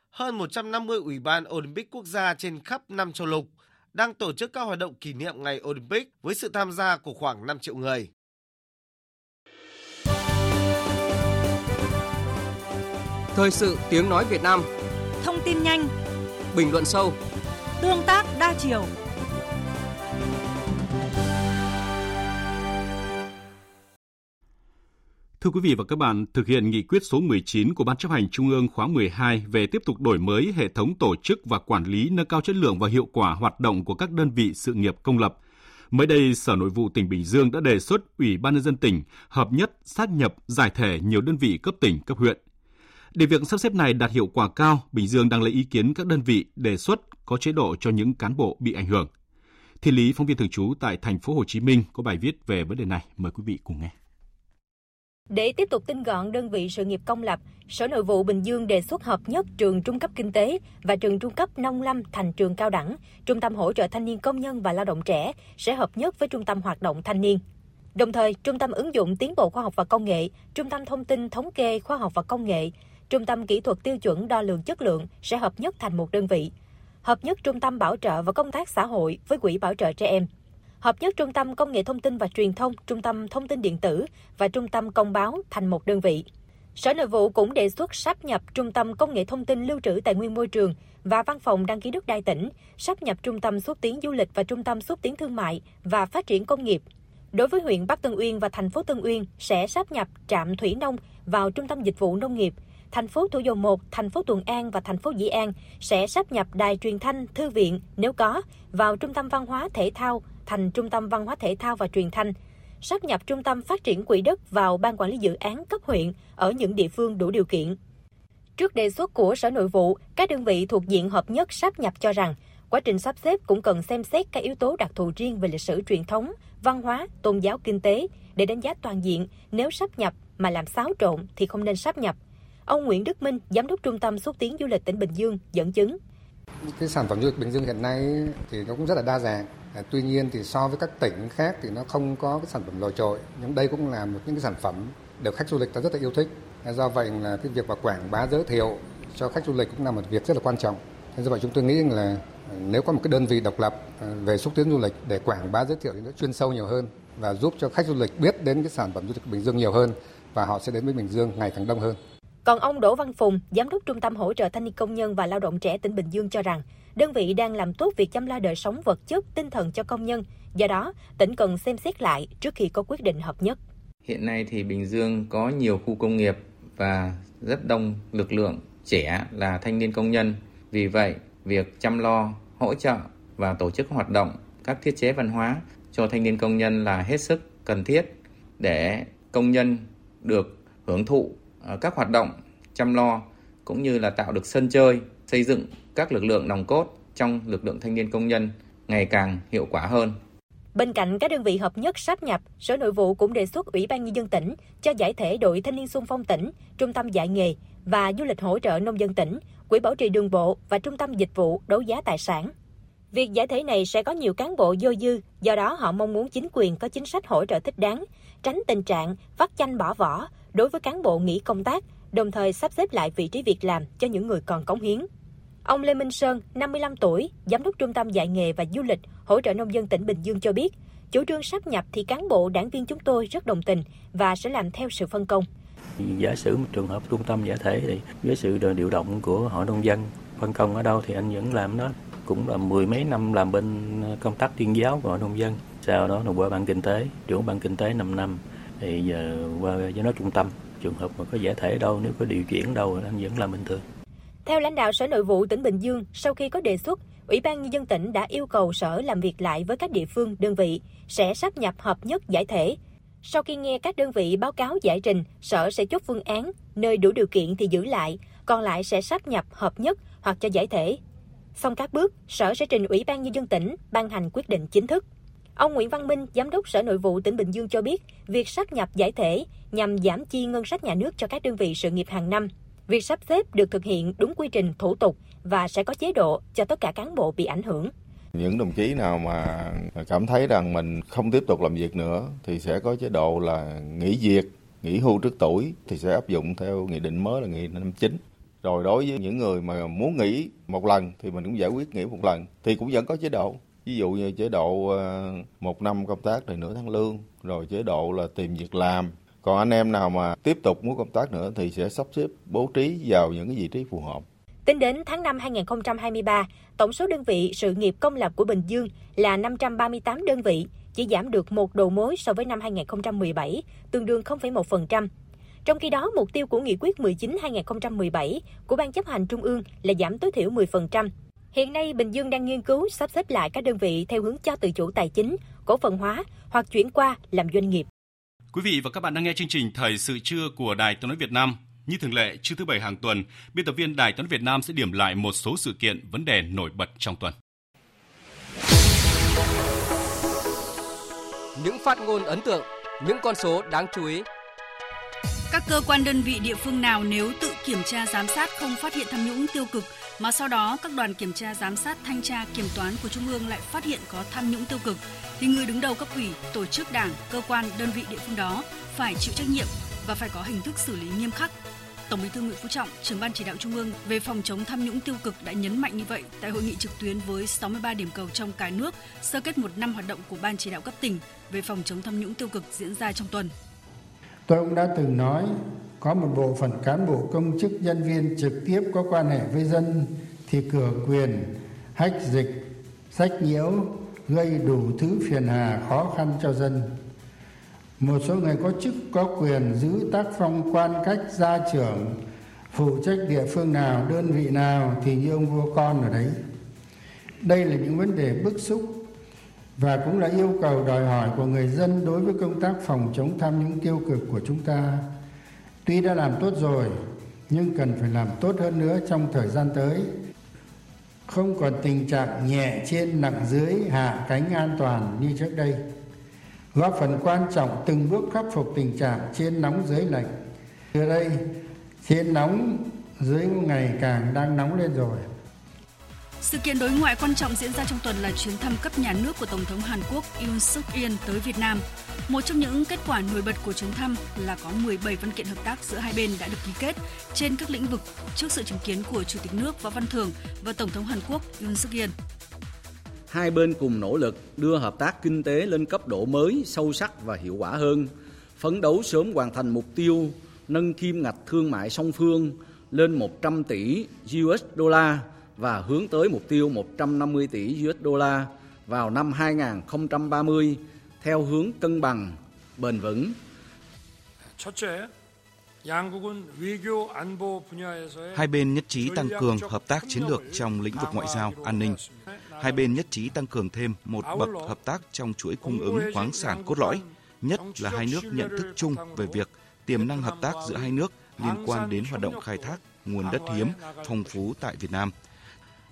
Hơn 150 ủy ban Olympic quốc gia trên khắp năm châu lục đang tổ chức các hoạt động kỷ niệm ngày Olympic với sự tham gia của khoảng 5 triệu người. Thời sự tiếng nói Việt Nam Thông tin nhanh Bình luận sâu Tương tác đa chiều Thưa quý vị và các bạn, thực hiện nghị quyết số 19 của Ban chấp hành Trung ương khóa 12 về tiếp tục đổi mới hệ thống tổ chức và quản lý nâng cao chất lượng và hiệu quả hoạt động của các đơn vị sự nghiệp công lập. Mới đây, Sở Nội vụ tỉnh Bình Dương đã đề xuất Ủy ban nhân dân tỉnh hợp nhất, sát nhập, giải thể nhiều đơn vị cấp tỉnh, cấp huyện. Để việc sắp xếp này đạt hiệu quả cao, Bình Dương đang lấy ý kiến các đơn vị đề xuất có chế độ cho những cán bộ bị ảnh hưởng. Thiên lý phóng viên thường trú tại thành phố Hồ Chí Minh có bài viết về vấn đề này, mời quý vị cùng nghe. Để tiếp tục tinh gọn đơn vị sự nghiệp công lập, Sở Nội vụ Bình Dương đề xuất hợp nhất trường trung cấp kinh tế và trường trung cấp nông lâm thành trường cao đẳng, trung tâm hỗ trợ thanh niên công nhân và lao động trẻ sẽ hợp nhất với trung tâm hoạt động thanh niên. Đồng thời, Trung tâm ứng dụng tiến bộ khoa học và công nghệ, Trung tâm thông tin thống kê khoa học và công nghệ, Trung tâm kỹ thuật tiêu chuẩn đo lường chất lượng sẽ hợp nhất thành một đơn vị. Hợp nhất Trung tâm bảo trợ và công tác xã hội với Quỹ bảo trợ trẻ em hợp nhất Trung tâm Công nghệ Thông tin và Truyền thông, Trung tâm Thông tin Điện tử và Trung tâm Công báo thành một đơn vị. Sở Nội vụ cũng đề xuất sáp nhập Trung tâm Công nghệ Thông tin Lưu trữ Tài nguyên Môi trường và Văn phòng đăng ký đất đai tỉnh, sáp nhập Trung tâm xúc tiến du lịch và Trung tâm xúc tiến thương mại và phát triển công nghiệp. Đối với huyện Bắc Tân Uyên và thành phố Tân Uyên sẽ sáp nhập trạm thủy nông vào Trung tâm dịch vụ nông nghiệp. Thành phố Thủ Dầu Một, thành phố Thuận An và thành phố Dĩ An sẽ sáp nhập đài truyền thanh, thư viện nếu có vào Trung tâm văn hóa thể thao, thành Trung tâm Văn hóa Thể thao và Truyền thanh, sắp nhập Trung tâm Phát triển Quỹ đất vào Ban Quản lý Dự án cấp huyện ở những địa phương đủ điều kiện. Trước đề xuất của Sở Nội vụ, các đơn vị thuộc diện hợp nhất sáp nhập cho rằng quá trình sắp xếp cũng cần xem xét các yếu tố đặc thù riêng về lịch sử truyền thống, văn hóa, tôn giáo kinh tế để đánh giá toàn diện nếu sắp nhập mà làm xáo trộn thì không nên sắp nhập. Ông Nguyễn Đức Minh, Giám đốc Trung tâm xúc tiến du lịch tỉnh Bình Dương, dẫn chứng. Cái sản phẩm du lịch Bình Dương hiện nay thì nó cũng rất là đa dạng. À, tuy nhiên thì so với các tỉnh khác thì nó không có cái sản phẩm nổi trội. Nhưng đây cũng là một những cái sản phẩm được khách du lịch ta rất là yêu thích. À, do vậy là cái việc mà quảng bá giới thiệu cho khách du lịch cũng là một việc rất là quan trọng. Thế do vậy chúng tôi nghĩ là à, nếu có một cái đơn vị độc lập à, về xúc tiến du lịch để quảng bá giới thiệu thì nó chuyên sâu nhiều hơn và giúp cho khách du lịch biết đến cái sản phẩm du lịch Bình Dương nhiều hơn và họ sẽ đến với Bình Dương ngày càng đông hơn. Còn ông Đỗ Văn Phùng, Giám đốc Trung tâm Hỗ trợ Thanh niên Công nhân và Lao động trẻ tỉnh Bình Dương cho rằng, đơn vị đang làm tốt việc chăm lo đời sống vật chất, tinh thần cho công nhân. Do đó, tỉnh cần xem xét lại trước khi có quyết định hợp nhất. Hiện nay thì Bình Dương có nhiều khu công nghiệp và rất đông lực lượng trẻ là thanh niên công nhân. Vì vậy, việc chăm lo, hỗ trợ và tổ chức hoạt động các thiết chế văn hóa cho thanh niên công nhân là hết sức cần thiết để công nhân được hưởng thụ Ờ, các hoạt động chăm lo cũng như là tạo được sân chơi, xây dựng các lực lượng nòng cốt trong lực lượng thanh niên công nhân ngày càng hiệu quả hơn. Bên cạnh các đơn vị hợp nhất sáp nhập, Sở Nội vụ cũng đề xuất Ủy ban nhân dân tỉnh cho giải thể đội thanh niên xung phong tỉnh, trung tâm dạy nghề và du lịch hỗ trợ nông dân tỉnh, quỹ bảo trì đường bộ và trung tâm dịch vụ đấu giá tài sản. Việc giải thể này sẽ có nhiều cán bộ dôi dư, do đó họ mong muốn chính quyền có chính sách hỗ trợ thích đáng, tránh tình trạng vắt chanh bỏ vỏ đối với cán bộ nghỉ công tác, đồng thời sắp xếp lại vị trí việc làm cho những người còn cống hiến. Ông Lê Minh Sơn, 55 tuổi, giám đốc trung tâm dạy nghề và du lịch hỗ trợ nông dân tỉnh Bình Dương cho biết, chủ trương sắp nhập thì cán bộ đảng viên chúng tôi rất đồng tình và sẽ làm theo sự phân công. Giả sử một trường hợp trung tâm giả thể thì với sự điều động của hội nông dân phân công ở đâu thì anh vẫn làm đó cũng là mười mấy năm làm bên công tác tuyên giáo của hội nông dân sau đó là qua ban kinh tế trưởng ban kinh tế 5 năm thì giờ qua giám đốc trung tâm trường hợp mà có giải thể đâu nếu có điều chuyển đâu anh vẫn làm bình thường theo lãnh đạo Sở Nội vụ tỉnh Bình Dương, sau khi có đề xuất, Ủy ban Nhân dân tỉnh đã yêu cầu Sở làm việc lại với các địa phương, đơn vị, sẽ sắp nhập hợp nhất giải thể. Sau khi nghe các đơn vị báo cáo giải trình, Sở sẽ chốt phương án, nơi đủ điều kiện thì giữ lại, còn lại sẽ sắp nhập hợp nhất hoặc cho giải thể. Xong các bước, Sở sẽ trình Ủy ban Nhân dân tỉnh ban hành quyết định chính thức. Ông Nguyễn Văn Minh, Giám đốc Sở Nội vụ tỉnh Bình Dương cho biết, việc sắp nhập giải thể nhằm giảm chi ngân sách nhà nước cho các đơn vị sự nghiệp hàng năm. Việc sắp xếp được thực hiện đúng quy trình thủ tục và sẽ có chế độ cho tất cả cán bộ bị ảnh hưởng. Những đồng chí nào mà cảm thấy rằng mình không tiếp tục làm việc nữa thì sẽ có chế độ là nghỉ việc, nghỉ hưu trước tuổi thì sẽ áp dụng theo nghị định mới là nghị định 59. Rồi đối với những người mà muốn nghỉ một lần thì mình cũng giải quyết nghỉ một lần thì cũng vẫn có chế độ. Ví dụ như chế độ ờ, một năm công tác thì nửa tháng lương, rồi chế độ là tìm việc làm. Còn anh em nào mà tiếp tục muốn công tác nữa thì sẽ sắp xếp bố trí vào những cái vị trí phù hợp. Tính đến tháng 5 2023, tổng số đơn vị sự nghiệp công lập của Bình Dương là 538 đơn vị, chỉ giảm được một đầu mối so với năm 2017, tương đương 0,1%. Trong khi đó, mục tiêu của Nghị quyết 19-2017 của Ban chấp hành Trung ương là giảm tối thiểu 10%. Hiện nay, Bình Dương đang nghiên cứu sắp xếp lại các đơn vị theo hướng cho tự chủ tài chính, cổ phần hóa hoặc chuyển qua làm doanh nghiệp. Quý vị và các bạn đang nghe chương trình Thời sự trưa của Đài Tiếng nói Việt Nam. Như thường lệ, trưa thứ bảy hàng tuần, biên tập viên Đài Tiếng nói Việt Nam sẽ điểm lại một số sự kiện, vấn đề nổi bật trong tuần. Những phát ngôn ấn tượng, những con số đáng chú ý các cơ quan đơn vị địa phương nào nếu tự kiểm tra giám sát không phát hiện tham nhũng tiêu cực mà sau đó các đoàn kiểm tra giám sát thanh tra kiểm toán của trung ương lại phát hiện có tham nhũng tiêu cực thì người đứng đầu cấp ủy, tổ chức đảng, cơ quan, đơn vị địa phương đó phải chịu trách nhiệm và phải có hình thức xử lý nghiêm khắc. Tổng Bí thư Nguyễn Phú Trọng, trưởng ban chỉ đạo Trung ương về phòng chống tham nhũng tiêu cực đã nhấn mạnh như vậy tại hội nghị trực tuyến với 63 điểm cầu trong cả nước sơ kết một năm hoạt động của ban chỉ đạo cấp tỉnh về phòng chống tham nhũng tiêu cực diễn ra trong tuần. Tôi cũng đã từng nói có một bộ phận cán bộ công chức nhân viên trực tiếp có quan hệ với dân thì cửa quyền, hách dịch, sách nhiễu gây đủ thứ phiền hà khó khăn cho dân. Một số người có chức có quyền giữ tác phong quan cách gia trưởng, phụ trách địa phương nào, đơn vị nào thì như ông vua con ở đấy. Đây là những vấn đề bức xúc và cũng là yêu cầu đòi hỏi của người dân đối với công tác phòng chống tham nhũng tiêu cực của chúng ta tuy đã làm tốt rồi nhưng cần phải làm tốt hơn nữa trong thời gian tới. Không còn tình trạng nhẹ trên nặng dưới hạ cánh an toàn như trước đây. Góp phần quan trọng từng bước khắc phục tình trạng trên nóng dưới lạnh. Từ đây, trên nóng dưới ngày càng đang nóng lên rồi. Sự kiện đối ngoại quan trọng diễn ra trong tuần là chuyến thăm cấp nhà nước của Tổng thống Hàn Quốc Yoon suk yeol tới Việt Nam. Một trong những kết quả nổi bật của chuyến thăm là có 17 văn kiện hợp tác giữa hai bên đã được ký kết trên các lĩnh vực trước sự chứng kiến của Chủ tịch nước Võ Văn Thưởng và Tổng thống Hàn Quốc Yoon suk yeol. Hai bên cùng nỗ lực đưa hợp tác kinh tế lên cấp độ mới, sâu sắc và hiệu quả hơn, phấn đấu sớm hoàn thành mục tiêu nâng kim ngạch thương mại song phương lên 100 tỷ USD và hướng tới mục tiêu 150 tỷ USD vào năm 2030 theo hướng cân bằng, bền vững. Hai bên nhất trí tăng cường hợp tác chiến lược trong lĩnh vực ngoại giao, an ninh. Hai bên nhất trí tăng cường thêm một bậc hợp tác trong chuỗi cung ứng khoáng sản cốt lõi, nhất là hai nước nhận thức chung về việc tiềm năng hợp tác giữa hai nước liên quan đến hoạt động khai thác nguồn đất hiếm phong phú tại Việt Nam –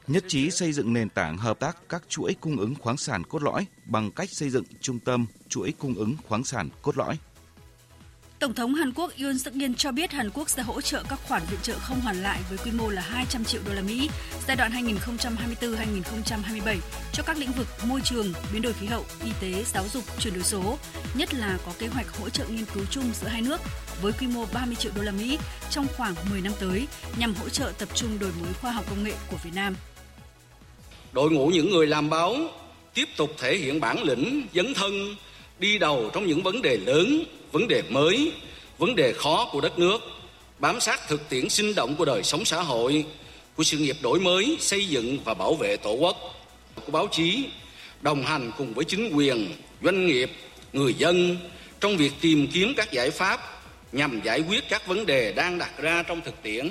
nhất trí xây dựng nền tảng hợp tác các chuỗi cung ứng khoáng sản cốt lõi bằng cách xây dựng trung tâm chuỗi cung ứng khoáng sản cốt lõi. Tổng thống Hàn Quốc Yoon suk yeol cho biết Hàn Quốc sẽ hỗ trợ các khoản viện trợ không hoàn lại với quy mô là 200 triệu đô la Mỹ giai đoạn 2024-2027 cho các lĩnh vực môi trường, biến đổi khí hậu, y tế, giáo dục, chuyển đổi số, nhất là có kế hoạch hỗ trợ nghiên cứu chung giữa hai nước với quy mô 30 triệu đô la Mỹ trong khoảng 10 năm tới nhằm hỗ trợ tập trung đổi mới khoa học công nghệ của Việt Nam đội ngũ những người làm báo tiếp tục thể hiện bản lĩnh, dấn thân, đi đầu trong những vấn đề lớn, vấn đề mới, vấn đề khó của đất nước, bám sát thực tiễn sinh động của đời sống xã hội, của sự nghiệp đổi mới, xây dựng và bảo vệ tổ quốc. Của báo chí đồng hành cùng với chính quyền, doanh nghiệp, người dân trong việc tìm kiếm các giải pháp nhằm giải quyết các vấn đề đang đặt ra trong thực tiễn.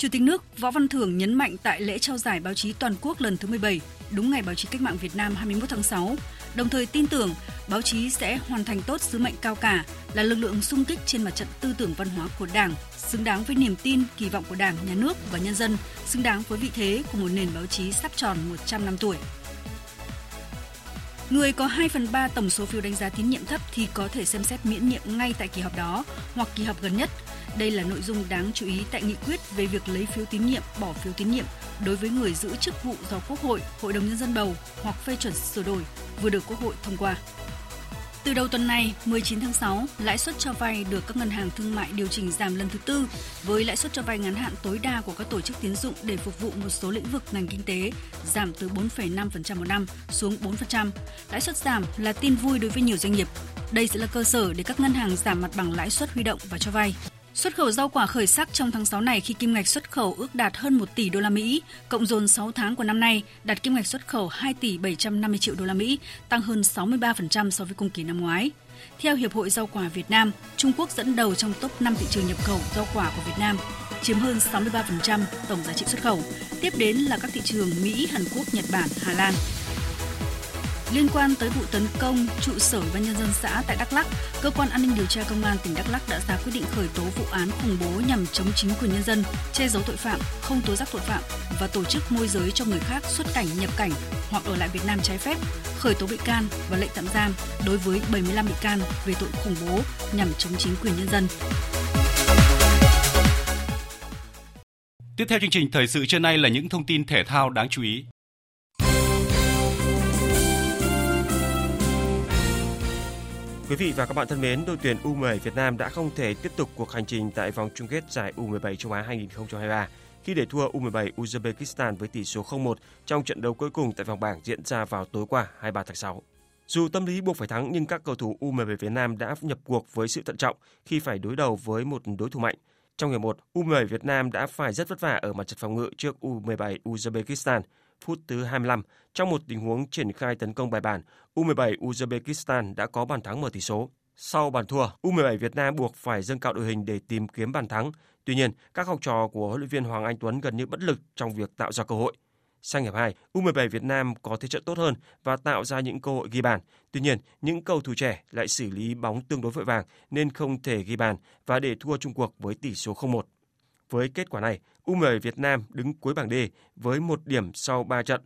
Chủ tịch nước Võ Văn Thưởng nhấn mạnh tại lễ trao giải báo chí toàn quốc lần thứ 17, đúng ngày báo chí cách mạng Việt Nam 21 tháng 6, đồng thời tin tưởng báo chí sẽ hoàn thành tốt sứ mệnh cao cả là lực lượng sung kích trên mặt trận tư tưởng văn hóa của Đảng, xứng đáng với niềm tin, kỳ vọng của Đảng, Nhà nước và nhân dân, xứng đáng với vị thế của một nền báo chí sắp tròn 100 năm tuổi. Người có 2 phần 3 tổng số phiếu đánh giá tín nhiệm thấp thì có thể xem xét miễn nhiệm ngay tại kỳ họp đó hoặc kỳ họp gần nhất. Đây là nội dung đáng chú ý tại nghị quyết về việc lấy phiếu tín nhiệm, bỏ phiếu tín nhiệm đối với người giữ chức vụ do Quốc hội, Hội đồng Nhân dân bầu hoặc phê chuẩn sửa đổi vừa được Quốc hội thông qua. Từ đầu tuần này, 19 tháng 6, lãi suất cho vay được các ngân hàng thương mại điều chỉnh giảm lần thứ tư với lãi suất cho vay ngắn hạn tối đa của các tổ chức tín dụng để phục vụ một số lĩnh vực ngành kinh tế giảm từ 4,5% một năm xuống 4%. Lãi suất giảm là tin vui đối với nhiều doanh nghiệp. Đây sẽ là cơ sở để các ngân hàng giảm mặt bằng lãi suất huy động và cho vay. Xuất khẩu rau quả khởi sắc trong tháng 6 này khi kim ngạch xuất khẩu ước đạt hơn 1 tỷ đô la Mỹ, cộng dồn 6 tháng của năm nay đạt kim ngạch xuất khẩu 2 tỷ 750 triệu đô la Mỹ, tăng hơn 63% so với cùng kỳ năm ngoái. Theo Hiệp hội Rau quả Việt Nam, Trung Quốc dẫn đầu trong top 5 thị trường nhập khẩu rau quả của Việt Nam, chiếm hơn 63% tổng giá trị xuất khẩu. Tiếp đến là các thị trường Mỹ, Hàn Quốc, Nhật Bản, Hà Lan. Liên quan tới vụ tấn công trụ sở ban nhân dân xã tại Đắk Lắk, cơ quan an ninh điều tra công an tỉnh Đắk Lắk đã ra quyết định khởi tố vụ án khủng bố nhằm chống chính quyền nhân dân, che giấu tội phạm, không tố giác tội phạm và tổ chức môi giới cho người khác xuất cảnh nhập cảnh hoặc ở lại Việt Nam trái phép, khởi tố bị can và lệnh tạm giam đối với 75 bị can về tội khủng bố nhằm chống chính quyền nhân dân. Tiếp theo chương trình thời sự trưa nay là những thông tin thể thao đáng chú ý. Quý vị và các bạn thân mến, đội tuyển U17 Việt Nam đã không thể tiếp tục cuộc hành trình tại vòng chung kết giải U17 châu Á 2023 khi để thua U17 Uzbekistan với tỷ số 0-1 trong trận đấu cuối cùng tại vòng bảng diễn ra vào tối qua 23 tháng 6. Dù tâm lý buộc phải thắng nhưng các cầu thủ U17 Việt Nam đã nhập cuộc với sự thận trọng khi phải đối đầu với một đối thủ mạnh. Trong hiệp 1, U17 Việt Nam đã phải rất vất vả ở mặt trận phòng ngự trước U17 Uzbekistan phút thứ 25, trong một tình huống triển khai tấn công bài bản, U17 Uzbekistan đã có bàn thắng mở tỷ số. Sau bàn thua, U17 Việt Nam buộc phải dâng cao đội hình để tìm kiếm bàn thắng. Tuy nhiên, các học trò của huấn luyện viên Hoàng Anh Tuấn gần như bất lực trong việc tạo ra cơ hội. Sang hiệp 2, U17 Việt Nam có thế trận tốt hơn và tạo ra những cơ hội ghi bàn. Tuy nhiên, những cầu thủ trẻ lại xử lý bóng tương đối vội vàng nên không thể ghi bàn và để thua chung cuộc với tỷ số 0-1. Với kết quả này, U17 Việt Nam đứng cuối bảng D với một điểm sau 3 trận.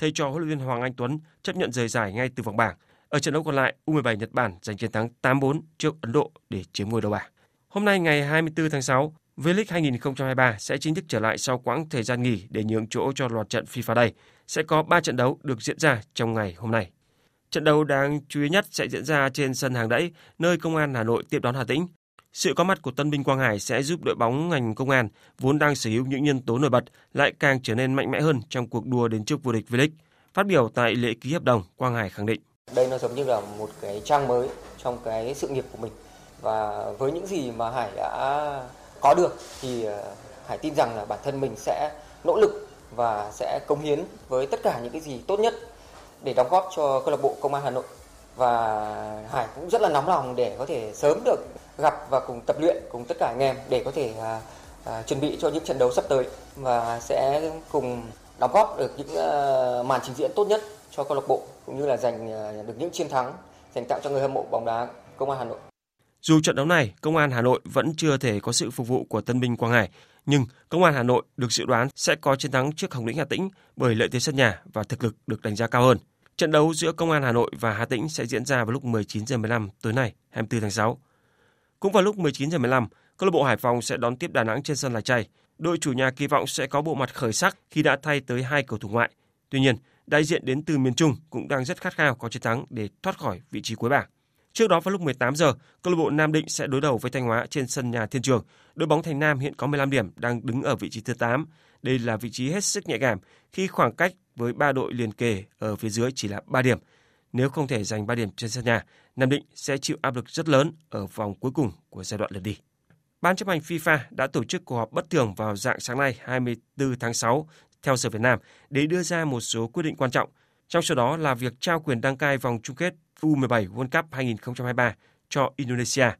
Thầy trò huấn luyện viên Hoàng Anh Tuấn chấp nhận rời giải ngay từ vòng bảng. Ở trận đấu còn lại, U17 Nhật Bản giành chiến thắng 8-4 trước Ấn Độ để chiếm ngôi đầu bảng. Hôm nay ngày 24 tháng 6, V-League 2023 sẽ chính thức trở lại sau quãng thời gian nghỉ để nhường chỗ cho loạt trận FIFA Day. Sẽ có 3 trận đấu được diễn ra trong ngày hôm nay. Trận đấu đáng chú ý nhất sẽ diễn ra trên sân hàng đẫy, nơi Công an Hà Nội tiếp đón Hà Tĩnh. Sự có mặt của Tân binh Quang Hải sẽ giúp đội bóng ngành công an vốn đang sở hữu những nhân tố nổi bật lại càng trở nên mạnh mẽ hơn trong cuộc đua đến trước vô địch V-League. Phát biểu tại lễ ký hợp đồng, Quang Hải khẳng định: Đây nó giống như là một cái trang mới trong cái sự nghiệp của mình. Và với những gì mà Hải đã có được thì ờ, Hải tin rằng là bản thân mình sẽ nỗ lực và sẽ cống hiến với tất cả những cái gì tốt nhất để đóng góp cho câu lạc bộ Công an Hà Nội. Và Hải cũng rất là nóng lòng để có thể sớm được gặp và cùng tập luyện cùng tất cả anh em để có thể à, à, chuẩn bị cho những trận đấu sắp tới và sẽ cùng đóng góp được những à, màn trình diễn tốt nhất cho câu lạc bộ cũng như là giành à, được những chiến thắng dành tặng cho người hâm mộ bóng đá Công an Hà Nội. Dù trận đấu này, Công an Hà Nội vẫn chưa thể có sự phục vụ của tân binh Quang Hải, nhưng Công an Hà Nội được dự đoán sẽ có chiến thắng trước Hồng Lĩnh Hà Tĩnh bởi lợi thế sân nhà và thực lực được đánh giá cao hơn. Trận đấu giữa Công an Hà Nội và Hà Tĩnh sẽ diễn ra vào lúc 19 giờ 15 tối nay, 24 tháng 6. Cũng vào lúc 19 giờ 15, câu lạc bộ Hải Phòng sẽ đón tiếp Đà Nẵng trên sân Lai Chai. Đội chủ nhà kỳ vọng sẽ có bộ mặt khởi sắc khi đã thay tới hai cầu thủ ngoại. Tuy nhiên, đại diện đến từ miền Trung cũng đang rất khát khao có chiến thắng để thoát khỏi vị trí cuối bảng. Trước đó vào lúc 18 giờ, câu lạc bộ Nam Định sẽ đối đầu với Thanh Hóa trên sân nhà Thiên Trường. Đội bóng Thành Nam hiện có 15 điểm đang đứng ở vị trí thứ 8. Đây là vị trí hết sức nhạy cảm khi khoảng cách với ba đội liền kề ở phía dưới chỉ là 3 điểm. Nếu không thể giành 3 điểm trên sân nhà, Nam Định sẽ chịu áp lực rất lớn ở vòng cuối cùng của giai đoạn lượt đi. Ban chấp hành FIFA đã tổ chức cuộc họp bất thường vào dạng sáng nay 24 tháng 6 theo giờ Việt Nam để đưa ra một số quyết định quan trọng. Trong số đó là việc trao quyền đăng cai vòng chung kết U17 World Cup 2023 cho Indonesia.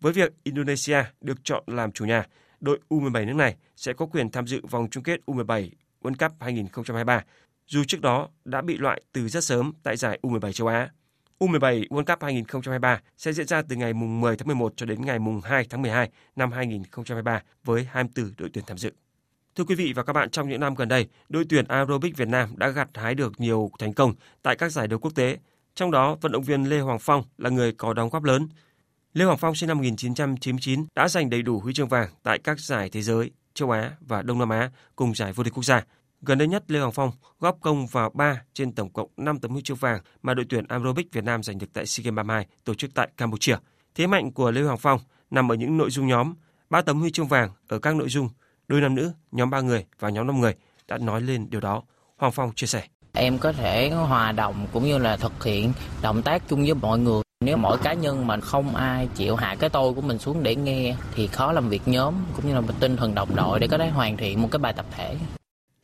Với việc Indonesia được chọn làm chủ nhà, đội U17 nước này sẽ có quyền tham dự vòng chung kết U17 World Cup 2023, dù trước đó đã bị loại từ rất sớm tại giải U17 châu Á. U17 World Cup 2023 sẽ diễn ra từ ngày mùng 10 tháng 11 cho đến ngày mùng 2 tháng 12 năm 2023 với 24 đội tuyển tham dự. Thưa quý vị và các bạn, trong những năm gần đây, đội tuyển aerobic Việt Nam đã gặt hái được nhiều thành công tại các giải đấu quốc tế. Trong đó, vận động viên Lê Hoàng Phong là người có đóng góp lớn. Lê Hoàng Phong sinh năm 1999 đã giành đầy đủ huy chương vàng tại các giải thế giới, châu Á và Đông Nam Á cùng giải vô địch quốc gia. Gần đây nhất, Lê Hoàng Phong góp công vào 3 trên tổng cộng 5 tấm huy chương vàng mà đội tuyển aerobic Việt Nam giành được tại SEA Games 32 tổ chức tại Campuchia. Thế mạnh của Lê Hoàng Phong nằm ở những nội dung nhóm, 3 tấm huy chương vàng ở các nội dung đôi nam nữ, nhóm 3 người và nhóm 5 người đã nói lên điều đó. Hoàng Phong chia sẻ. Em có thể hòa đồng cũng như là thực hiện động tác chung với mọi người. Nếu mỗi cá nhân mà không ai chịu hạ cái tôi của mình xuống để nghe thì khó làm việc nhóm cũng như là một tinh thần đồng đội để có thể hoàn thiện một cái bài tập thể.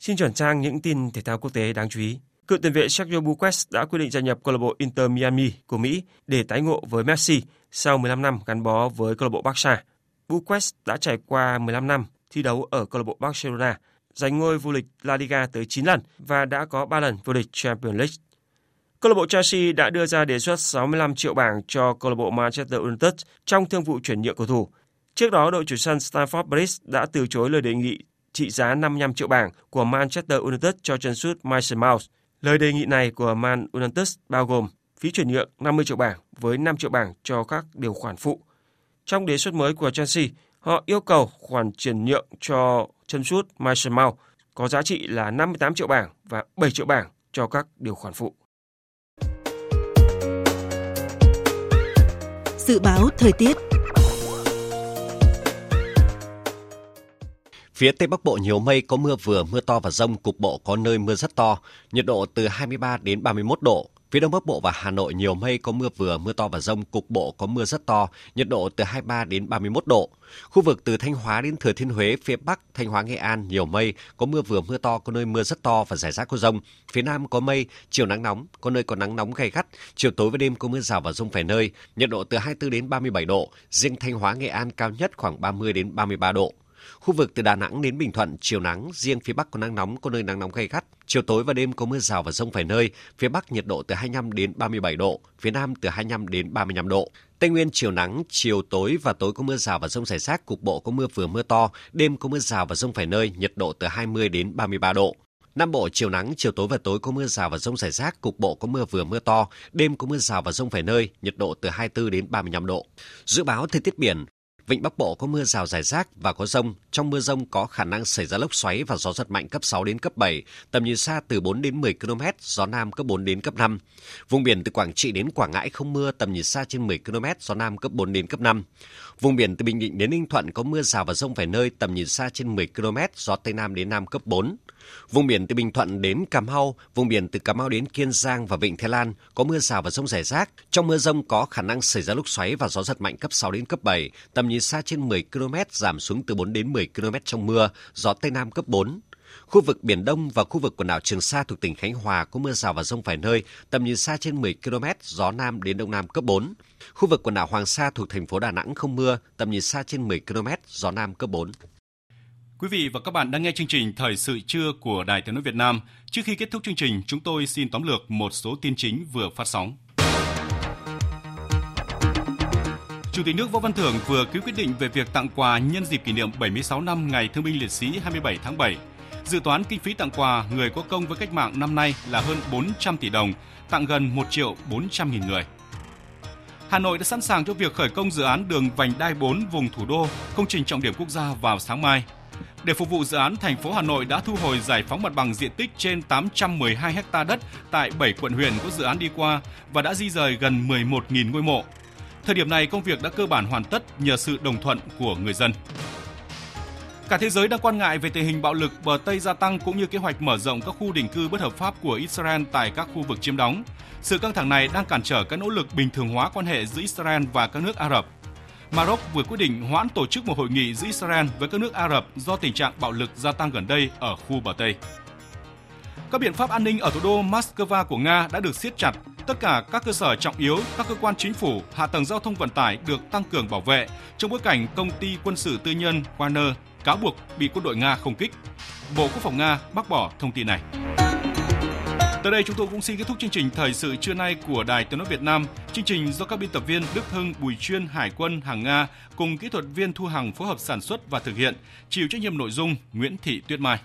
Xin chuyển sang những tin thể thao quốc tế đáng chú ý. Cựu tiền vệ Sergio Busquets đã quyết định gia nhập câu lạc bộ Inter Miami của Mỹ để tái ngộ với Messi sau 15 năm gắn bó với câu lạc bộ Barca. Busquets đã trải qua 15 năm thi đấu ở câu lạc bộ Barcelona, giành ngôi vô địch La Liga tới 9 lần và đã có 3 lần vô địch Champions League. Câu lạc bộ Chelsea đã đưa ra đề xuất 65 triệu bảng cho câu lạc bộ Manchester United trong thương vụ chuyển nhượng cầu thủ. Trước đó, đội chủ sân Stamford Bridge đã từ chối lời đề nghị trị giá 55 triệu bảng của Manchester United cho chân sút Mason Mount. Lời đề nghị này của Man United bao gồm phí chuyển nhượng 50 triệu bảng với 5 triệu bảng cho các điều khoản phụ. Trong đề xuất mới của Chelsea, họ yêu cầu khoản chuyển nhượng cho chân sút Mason Mount có giá trị là 58 triệu bảng và 7 triệu bảng cho các điều khoản phụ. Dự báo thời tiết Phía Tây Bắc Bộ nhiều mây, có mưa vừa, mưa to và rông, cục bộ có nơi mưa rất to, nhiệt độ từ 23 đến 31 độ. Phía Đông Bắc Bộ và Hà Nội nhiều mây, có mưa vừa, mưa to và rông, cục bộ có mưa rất to, nhiệt độ từ 23 đến 31 độ. Khu vực từ Thanh Hóa đến Thừa Thiên Huế, phía Bắc, Thanh Hóa Nghệ An nhiều mây, có mưa vừa, mưa to, có nơi mưa rất to và rải rác có rông. Phía Nam có mây, chiều nắng nóng, có nơi có nắng nóng gay gắt, chiều tối và đêm có mưa rào và rông vài nơi, nhiệt độ từ 24 đến 37 độ, riêng Thanh Hóa Nghệ An cao nhất khoảng 30 đến 33 độ. Khu vực từ Đà Nẵng đến Bình Thuận, chiều nắng, riêng phía Bắc có nắng nóng, có nơi nắng nóng gay gắt. Chiều tối và đêm có mưa rào và rông vài nơi, phía Bắc nhiệt độ từ 25 đến 37 độ, phía Nam từ 25 đến 35 độ. Tây Nguyên chiều nắng, chiều tối và tối có mưa rào và rông rải rác, cục bộ có mưa vừa mưa to, đêm có mưa rào và rông vài nơi, nhiệt độ từ 20 đến 33 độ. Nam Bộ chiều nắng, chiều tối và tối có mưa rào và rông rải rác, cục bộ có mưa vừa mưa to, đêm có mưa rào và rông vài nơi, nhiệt độ từ 24 đến 35 độ. Dự báo thời tiết biển, Vịnh Bắc Bộ có mưa rào rải rác và có rông. Trong mưa rông có khả năng xảy ra lốc xoáy và gió giật mạnh cấp 6 đến cấp 7, tầm nhìn xa từ 4 đến 10 km, gió Nam cấp 4 đến cấp 5. Vùng biển từ Quảng Trị đến Quảng Ngãi không mưa, tầm nhìn xa trên 10 km, gió Nam cấp 4 đến cấp 5. Vùng biển từ Bình Định đến Ninh Thuận có mưa rào và rông vài nơi, tầm nhìn xa trên 10 km, gió Tây Nam đến Nam cấp 4. Vùng biển từ Bình Thuận đến Cà Mau, vùng biển từ Cà Mau đến Kiên Giang và Vịnh Thái Lan có mưa rào và rông rải rác. Trong mưa rông có khả năng xảy ra lúc xoáy và gió giật mạnh cấp 6 đến cấp 7, tầm nhìn xa trên 10 km giảm xuống từ 4 đến 10 km trong mưa, gió Tây Nam cấp 4. Khu vực Biển Đông và khu vực quần đảo Trường Sa thuộc tỉnh Khánh Hòa có mưa rào và rông vài nơi, tầm nhìn xa trên 10 km, gió Nam đến Đông Nam cấp 4. Khu vực quần đảo Hoàng Sa thuộc thành phố Đà Nẵng không mưa, tầm nhìn xa trên 10 km, gió Nam cấp 4. Quý vị và các bạn đang nghe chương trình Thời sự trưa của Đài Tiếng nói Việt Nam. Trước khi kết thúc chương trình, chúng tôi xin tóm lược một số tin chính vừa phát sóng. Chủ tịch nước Võ Văn Thưởng vừa ký quyết định về việc tặng quà nhân dịp kỷ niệm 76 năm Ngày Thương binh Liệt sĩ 27 tháng 7. Dự toán kinh phí tặng quà người có công với cách mạng năm nay là hơn 400 tỷ đồng, tặng gần 1 triệu 400 nghìn người. Hà Nội đã sẵn sàng cho việc khởi công dự án đường vành đai 4 vùng thủ đô, công trình trọng điểm quốc gia vào sáng mai. Để phục vụ dự án, thành phố Hà Nội đã thu hồi giải phóng mặt bằng diện tích trên 812 ha đất tại 7 quận huyện có dự án đi qua và đã di rời gần 11.000 ngôi mộ. Thời điểm này, công việc đã cơ bản hoàn tất nhờ sự đồng thuận của người dân. Cả thế giới đang quan ngại về tình hình bạo lực bờ Tây gia tăng cũng như kế hoạch mở rộng các khu định cư bất hợp pháp của Israel tại các khu vực chiếm đóng. Sự căng thẳng này đang cản trở các nỗ lực bình thường hóa quan hệ giữa Israel và các nước Ả Rập. Maroc vừa quyết định hoãn tổ chức một hội nghị giữa Israel với các nước Ả Rập do tình trạng bạo lực gia tăng gần đây ở khu bờ Tây. Các biện pháp an ninh ở thủ đô Moscow của Nga đã được siết chặt. Tất cả các cơ sở trọng yếu, các cơ quan chính phủ, hạ tầng giao thông vận tải được tăng cường bảo vệ trong bối cảnh công ty quân sự tư nhân Wagner cáo buộc bị quân đội Nga không kích. Bộ Quốc phòng Nga bác bỏ thông tin này. Tới đây chúng tôi cũng xin kết thúc chương trình thời sự trưa nay của Đài Tiếng nói Việt Nam. Chương trình do các biên tập viên Đức Hưng, Bùi Chuyên, Hải quân, Hàng Nga cùng kỹ thuật viên Thu Hằng phối hợp sản xuất và thực hiện, chịu trách nhiệm nội dung Nguyễn Thị Tuyết Mai.